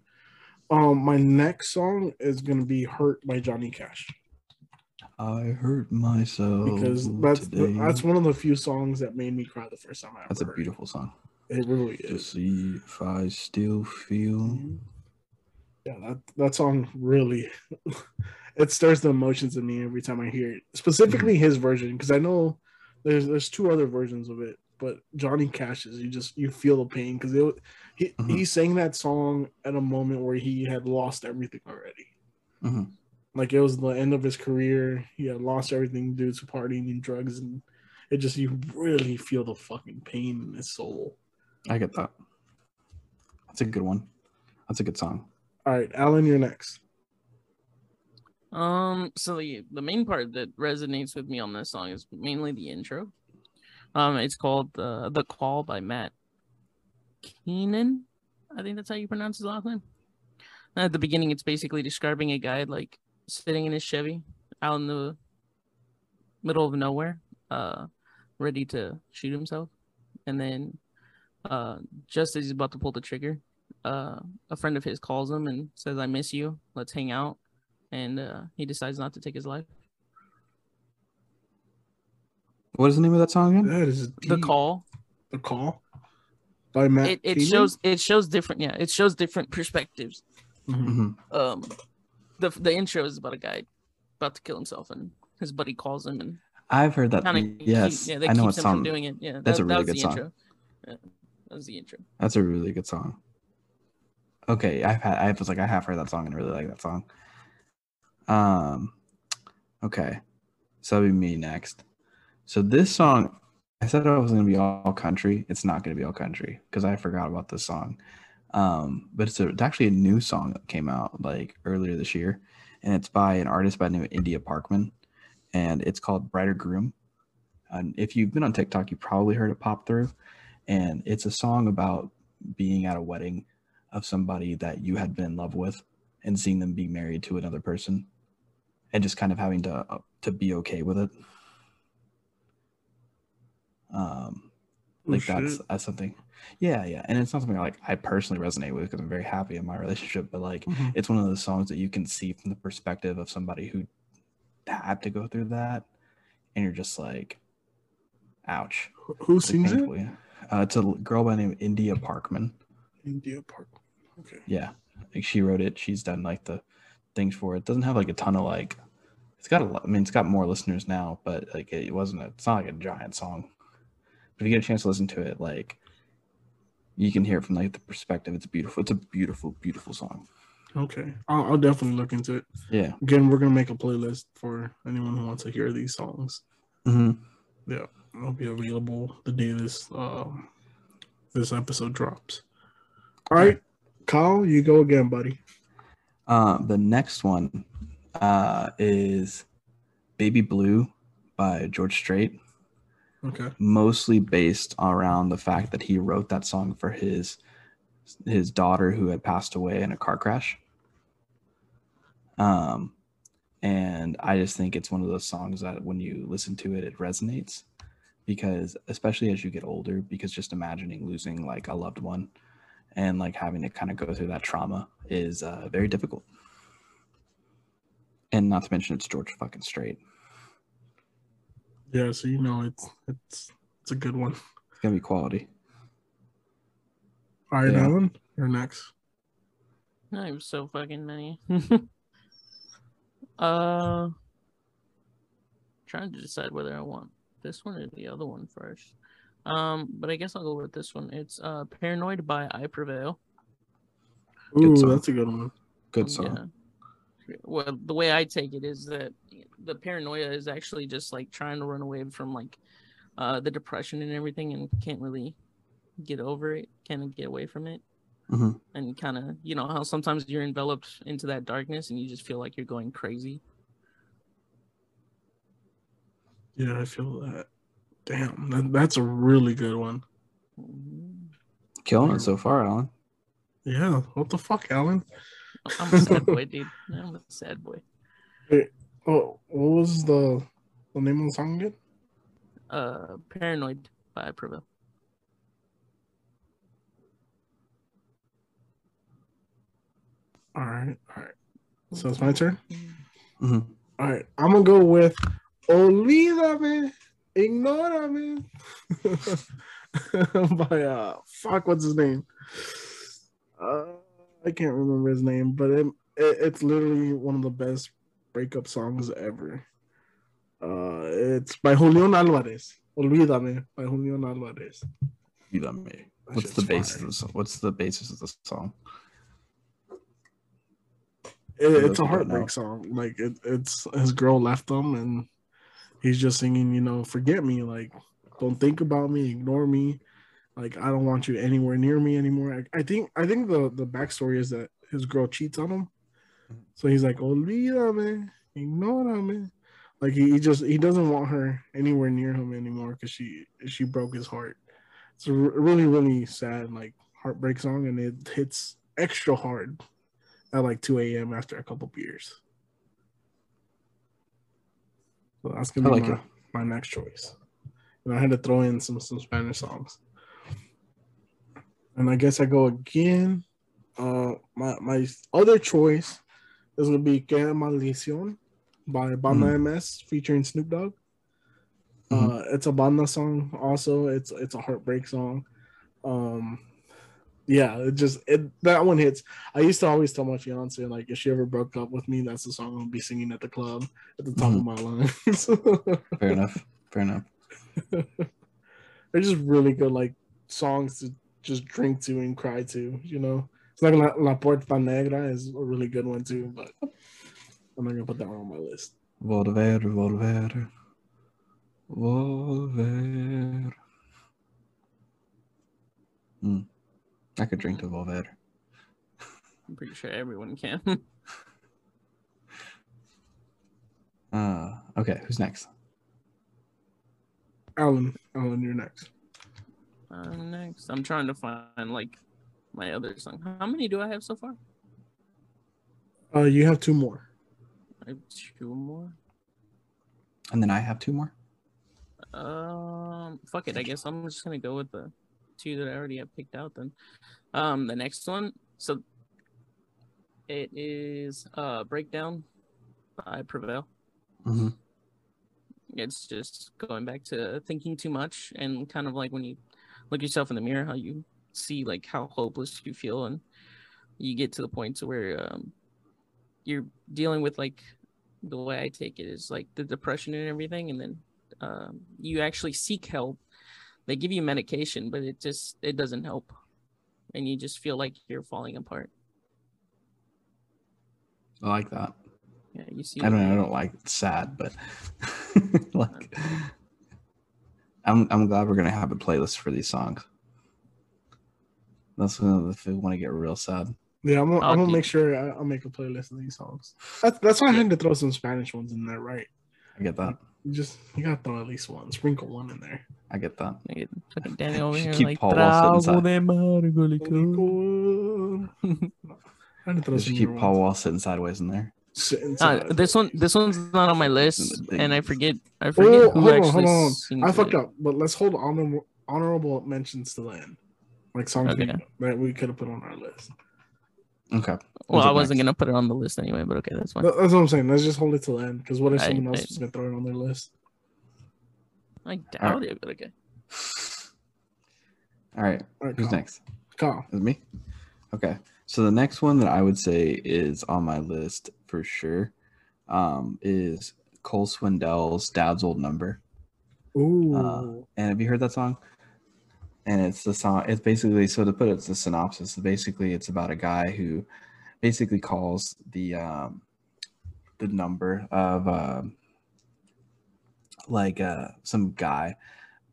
[SPEAKER 1] Um, my next song is gonna be "Hurt" by Johnny Cash
[SPEAKER 2] I hurt myself
[SPEAKER 1] because that's
[SPEAKER 2] today.
[SPEAKER 1] that's one of the few songs that made me cry the first time I
[SPEAKER 2] That's a
[SPEAKER 1] heard
[SPEAKER 2] beautiful song.
[SPEAKER 1] it. Really
[SPEAKER 2] To
[SPEAKER 1] is.
[SPEAKER 2] see if I still feel.
[SPEAKER 1] Yeah, that that song really it stirs the emotions in me every time I hear it. Specifically his version, because I know there's there's two other versions of it, but Johnny Cash's, you just you feel the pain because it he
[SPEAKER 2] Mhm.
[SPEAKER 1] he sang that song at a moment where he had lost everything already.
[SPEAKER 2] Mhm.
[SPEAKER 1] Like it was the end of his career. He had lost everything due to partying and drugs, and it just you really feel the fucking pain in his soul.
[SPEAKER 2] I get that. That's a good one. That's a good song.
[SPEAKER 1] All right, Alan, you're next.
[SPEAKER 3] Um, so the the main part that resonates with me on this song is mainly the intro. Um, it's called uh, "The Call" by Matt Keenan. I think that's how you pronounce his last name. At the beginning, it's basically describing a guy like sitting in his Chevy out in the middle of nowhere, uh, ready to shoot himself, and then, uh, just as he's about to pull the trigger, uh, a friend of his calls him and says, "I miss you. Let's hang out." and uh, he decides not to take his life.
[SPEAKER 2] What is the name of that song again?
[SPEAKER 1] That is
[SPEAKER 3] The call.
[SPEAKER 1] The call by Matt.
[SPEAKER 3] It, it shows it shows different yeah it shows different perspectives.
[SPEAKER 1] Mhm.
[SPEAKER 2] Mhm.
[SPEAKER 3] Um, the the intro is about a guy about to kill himself and his buddy calls him and
[SPEAKER 2] I've heard that. yes,
[SPEAKER 3] yeah that
[SPEAKER 2] I know what
[SPEAKER 3] him from
[SPEAKER 2] song.
[SPEAKER 3] doing it yeah
[SPEAKER 2] That's
[SPEAKER 3] that,
[SPEAKER 2] a
[SPEAKER 3] that
[SPEAKER 2] really
[SPEAKER 3] was
[SPEAKER 2] good
[SPEAKER 3] the
[SPEAKER 2] song.
[SPEAKER 3] intro. Yeah, that was the intro.
[SPEAKER 2] That's a really good song. Okay, I've had I was like I have heard that song and really like that song. Um, okay, so that'll be me next. So this song, I said it was gonna be all country. It's not gonna be all country because I forgot about this song. Um, but it's, a, it's actually a new song that came out like earlier this year, and it's by an artist by the name of India Parkman, and it's called Brighter Groom. And if you've been on TikTok, you probably heard it pop through, and it's a song about being at a wedding of somebody that you had been in love with and seeing them be married to another person and just kind of having to uh, to be okay with it um
[SPEAKER 1] Oh,
[SPEAKER 2] like that's
[SPEAKER 1] shit.
[SPEAKER 2] that's something yeah yeah and it's not something like i personally resonate with because i'm very happy in my relationship but like
[SPEAKER 1] Mhm.
[SPEAKER 2] it's one of those songs that you can see from the perspective of somebody who had to go through that and you're just like ouch
[SPEAKER 1] Who
[SPEAKER 2] like,
[SPEAKER 1] sings it?
[SPEAKER 2] yeah. uh, it's a girl by the name of india parkman
[SPEAKER 1] India Parkman. Okay.
[SPEAKER 2] yeah like she wrote it she's done like the things for it doesn't have like a ton of like it's got a lot i mean it's got more listeners now but like it wasn't a, it's not like a giant song but if you get a chance to listen to it like you can hear it from like the perspective it's beautiful it's a beautiful beautiful song
[SPEAKER 1] Okay. I'll, I'll definitely look into it.
[SPEAKER 2] yeah
[SPEAKER 1] Again, we're gonna make a playlist for anyone who wants to hear these songs.
[SPEAKER 2] mm-hmm.
[SPEAKER 1] Yeah, it'll be available the day this um this episode drops. All right, Kyle, you go again, buddy.
[SPEAKER 2] uh, the next one uh, is baby blue by george strait
[SPEAKER 1] Okay.
[SPEAKER 2] mostly based around the fact that he wrote that song for his his daughter who had passed away in a car crash. Um and I just think it's one of those songs that when you listen to it it resonates because especially as you get older because just imagining losing like a loved one and like having to kind of go through that trauma is uh, very difficult. And not to mention it's George fucking Strait.
[SPEAKER 1] Yeah, so you know it's it's it's a good one.
[SPEAKER 2] It's gonna be quality.
[SPEAKER 1] All right,
[SPEAKER 2] Yeah.
[SPEAKER 1] Alan, you're next.
[SPEAKER 3] I have so fucking many. uh, trying to decide whether I want this one or the other one first. Um, but I guess I'll go with this one. It's uh, "Paranoid" by I Prevail.
[SPEAKER 2] Good
[SPEAKER 1] Ooh, that's a good one.
[SPEAKER 2] Good song.
[SPEAKER 3] Yeah. Well, the way I take it is that the paranoia is actually just like trying to run away from like uh, the depression and everything, and can't really get over it, can't get away from it.
[SPEAKER 2] Mhm.
[SPEAKER 3] and kind of you know how sometimes you're enveloped into that darkness and you just feel like you're going crazy
[SPEAKER 1] Yeah, I feel that. Damn, that, that's a really good one.
[SPEAKER 3] Mhm.
[SPEAKER 2] Killing it so far, Alan.
[SPEAKER 1] Yeah, what the fuck, Alan?
[SPEAKER 3] i'm a sad boy dude i'm a sad boy
[SPEAKER 1] Oh, what was the the name of the song again?
[SPEAKER 3] uh paranoid by prevail
[SPEAKER 1] All right, all right. So it's my turn.
[SPEAKER 2] hmm
[SPEAKER 1] All right, I'm gonna go with "Olvídame, Ignórame" by uh, fuck, what's his name? Uh, I can't remember his name, but it, it it's literally one of the best breakup songs ever. Uh, it's by Julión Álvarez. "Olvídame" by Julión Álvarez.
[SPEAKER 2] You love me.
[SPEAKER 1] That
[SPEAKER 2] What's the basis
[SPEAKER 1] fire.
[SPEAKER 2] of the song? What's the basis of the song?
[SPEAKER 1] It, it's a heartbreak song. Like it, it's his girl left him, and he's just singing, you know, forget me. Like, don't think about me, ignore me. Like, I don't want you anywhere near me anymore. I, I think, I think the the backstory is that his girl cheats on him, so he's like, olvídame, ignórame. Like he, he just he doesn't want her anywhere near him anymore because she she broke his heart. It's a really really sad like heartbreak song, and it hits extra hard at like 2 a.m. after a couple beers. So that's gonna be
[SPEAKER 2] like
[SPEAKER 1] my,
[SPEAKER 2] it.
[SPEAKER 1] my next choice. And I had to throw in some some Spanish songs. And I guess I go again. Uh my my other choice is gonna be Que Maldición by Banda MS featuring Snoop Dogg.
[SPEAKER 2] Mhm.
[SPEAKER 1] Uh it's a banda song also. It's it's a heartbreak song. Um yeah, it just it that one hits. I used to always tell my fiance like if she ever broke up with me, that's the song I'll be singing at the club at the top of my lungs.
[SPEAKER 2] Fair enough. Fair enough.
[SPEAKER 1] They're just really good like songs to just drink to and cry to, you know. It's like La, La Puerta Negra is a really good one too, but I'm not gonna put that one on my list.
[SPEAKER 2] Volver, volver. Volver. Mm. I could drink to Volver.
[SPEAKER 3] I'm pretty sure everyone can.
[SPEAKER 2] Uh, okay, who's next?
[SPEAKER 1] Alan, Alan, you're next.
[SPEAKER 3] uh, next, I'm trying to find like my other song. How many do I have so far?
[SPEAKER 1] Uh, you have two more.
[SPEAKER 3] I have two more.
[SPEAKER 2] And then I have two more.
[SPEAKER 3] Um, fuck it. I guess I'm just gonna go with the two that I already have picked out. Then, um, the next one. So it is uh breakdown by Prevail.
[SPEAKER 2] Mm-hmm.
[SPEAKER 3] It's just going back to thinking too much and kind of like when you look yourself in the mirror, how you see like how hopeless you feel, and you get to the point to where um you're dealing with like the way I take it is like the depression and everything, and then um, you actually seek help. They give you medication, but it just it doesn't help, and you just feel like you're falling apart.
[SPEAKER 2] I like that.
[SPEAKER 3] Yeah, you see.
[SPEAKER 2] I don't. I don't like it's sad, but like, I'm. I'm glad we're gonna have a playlist for these songs. That's when if we want to get real sad.
[SPEAKER 1] Yeah, I'm gonna,
[SPEAKER 3] I'll
[SPEAKER 1] I'm gonna make sure I, I'll make a playlist of these songs. That's that's why I had to throw some Spanish ones in there, right?
[SPEAKER 2] I get that.
[SPEAKER 1] You just you gotta throw at least one, sprinkle one in there.
[SPEAKER 2] I get that.
[SPEAKER 3] Look at fucking Daniel over here
[SPEAKER 2] keep
[SPEAKER 3] like
[SPEAKER 2] Paul Wall sitting
[SPEAKER 3] trago de amargo licor."
[SPEAKER 1] I had to throw
[SPEAKER 2] Just
[SPEAKER 1] some
[SPEAKER 2] keep Paul. Wall sitting sideways in there.
[SPEAKER 1] Sitting
[SPEAKER 3] Uh, this one, this one's not on my list, and I forget. I forget
[SPEAKER 1] Oh,
[SPEAKER 3] who
[SPEAKER 1] hold on, hold on.
[SPEAKER 3] sings
[SPEAKER 1] I
[SPEAKER 3] it.
[SPEAKER 1] fucked up, but let's hold honorable honorable mentions to the end, like songs we, that we could have put on our list.
[SPEAKER 2] Okay.
[SPEAKER 3] Well, I wasn't
[SPEAKER 2] next?
[SPEAKER 3] gonna put it on the list anyway, but okay, that's fine.
[SPEAKER 1] That- That's what I'm saying. Let's just hold it till the end, because what if
[SPEAKER 3] I-
[SPEAKER 1] someone else
[SPEAKER 3] I-
[SPEAKER 1] is gonna throw it on their list?
[SPEAKER 3] I doubt it, but okay.
[SPEAKER 2] All right.
[SPEAKER 1] All right,
[SPEAKER 2] Who's
[SPEAKER 1] Kyle.
[SPEAKER 2] next?
[SPEAKER 1] Kyle.
[SPEAKER 2] Is it me? Okay. So the next one that I would say is on my list for sure um, is Cole Swindell's Dad's Old Number.
[SPEAKER 1] Ooh.
[SPEAKER 2] Uh, And have you heard that song? And it's the song. It's basically so to put it, it's a synopsis. Basically, it's about a guy who basically calls the um, the number of um, like uh, some guy.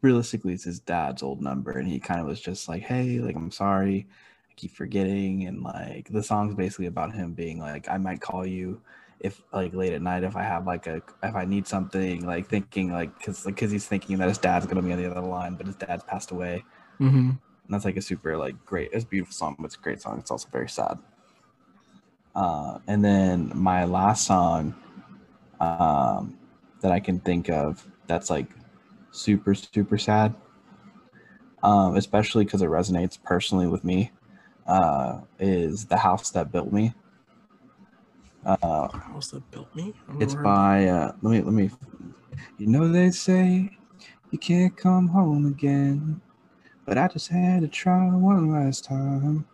[SPEAKER 2] Realistically, it's his dad's old number, and he kind of was just like, "Hey, like I'm sorry, I keep forgetting." And like the song's basically about him being like, "I might call you." if like late at night if i have like a if i need something like thinking like because because he's thinking that his dad's gonna be on the other line but his dad's passed away
[SPEAKER 1] mm-hmm.
[SPEAKER 2] and that's like a super like great it's a beautiful song but it's a great song it's also very sad uh and then my last song um that i can think of that's like super super sad um especially because it resonates personally with me uh is the house that built me uh
[SPEAKER 1] House that built me.
[SPEAKER 2] It's by uh let me let me you know they say you can't come home again. But I just had to try one last time.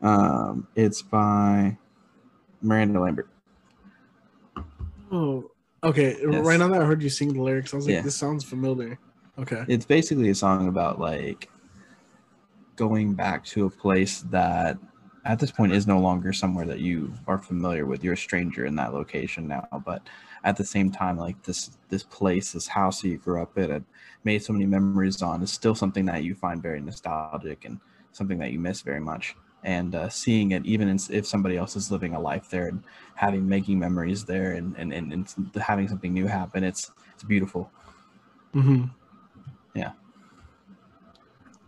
[SPEAKER 2] Um it's by Miranda Lambert.
[SPEAKER 1] Oh, okay.
[SPEAKER 2] Yes.
[SPEAKER 1] Right now that I heard you sing the lyrics, I was like,
[SPEAKER 2] Yeah.
[SPEAKER 1] this sounds familiar. Okay.
[SPEAKER 2] It's basically a song about like going back to a place that at this point is no longer somewhere that you are familiar with. You're a stranger in that location now, but at the same time, like this this place, this house that you grew up in and made so many memories on is still something that you find very nostalgic and something that you miss very much. And uh, seeing it, even in, if somebody else is living a life there and having making memories there and, and, and, and having something new happen, it's it's beautiful.
[SPEAKER 1] Mm-hmm.
[SPEAKER 2] Yeah.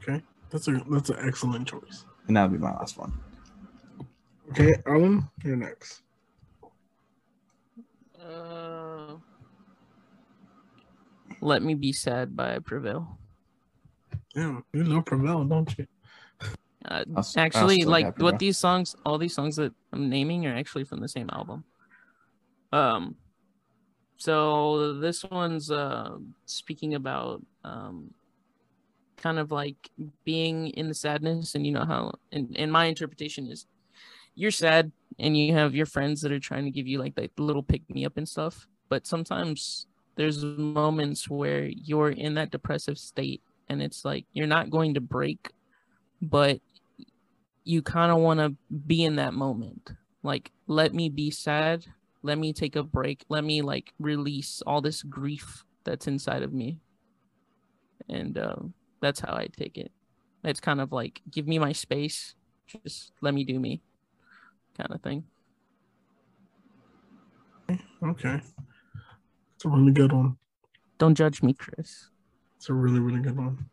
[SPEAKER 1] Okay. That's a that's an excellent choice.
[SPEAKER 2] And that would be my last one.
[SPEAKER 1] Okay, Alan, you're next.
[SPEAKER 3] Uh, Let Me Be Sad by Prevail.
[SPEAKER 1] Damn, you love Prevail, don't you?
[SPEAKER 3] Uh,
[SPEAKER 2] I'll s- I'll
[SPEAKER 3] actually,
[SPEAKER 2] still
[SPEAKER 3] like
[SPEAKER 2] happy,
[SPEAKER 3] what
[SPEAKER 2] bro.
[SPEAKER 3] these songs, all these songs that I'm naming are actually from the same album. Um, so this one's uh speaking about um kind of like being in the sadness, and you know how, in in my interpretation is, you're sad and you have your friends that are trying to give you like that little pick me up and stuff, but sometimes there's moments where you're in that depressive state and it's like you're not going to break but you kind of want to be in that moment. Like, let me be sad. Let me take a break. Let me like release all this grief that's inside of me. And um, that's how I take it. It's kind of like, give me my space. Just let me do me kind of thing.
[SPEAKER 1] Okay. It's a really good one.
[SPEAKER 3] Don't judge me, Chris.
[SPEAKER 1] It's a really, really good one.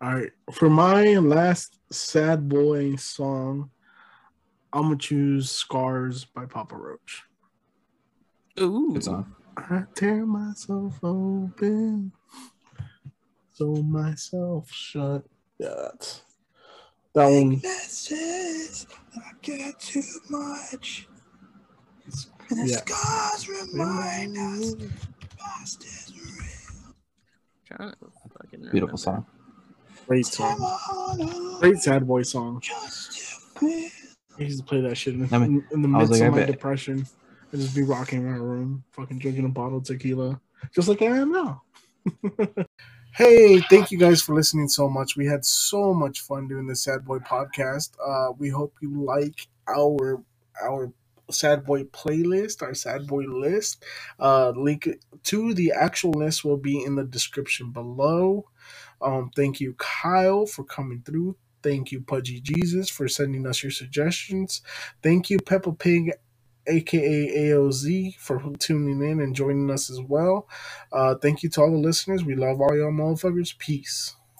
[SPEAKER 1] All right. For my last sad boy song, I'm gonna choose Scars by Papa Roach.
[SPEAKER 3] Ooh.
[SPEAKER 2] Good song.
[SPEAKER 1] I tear myself open, so myself shut. Yeah, that's that one.
[SPEAKER 2] Messages, I get too much. And
[SPEAKER 1] the Yeah.
[SPEAKER 2] scars remind us past is
[SPEAKER 3] Trying
[SPEAKER 2] Beautiful song.
[SPEAKER 1] Great song. Great sad boy song. I used to play that shit in,
[SPEAKER 2] I mean,
[SPEAKER 1] in, the midst
[SPEAKER 2] like,
[SPEAKER 1] of my depression. I just be rocking around my room, fucking drinking a bottle of tequila, just like I am now. hey, thank you guys for listening so much. We had so much fun doing the Sad Boy podcast. Uh, we hope you like our our Sad Boy playlist, our Sad Boy list. Uh, link to the actual list will be in the description below. Um, thank you, Kyle, for coming through. Thank you, Pudgy Jesus, for sending us your suggestions. Thank you, Peppa Pig, aka AOZ, for tuning in and joining us as well. Uh, thank you to all the listeners. We love all y'all motherfuckers. Peace.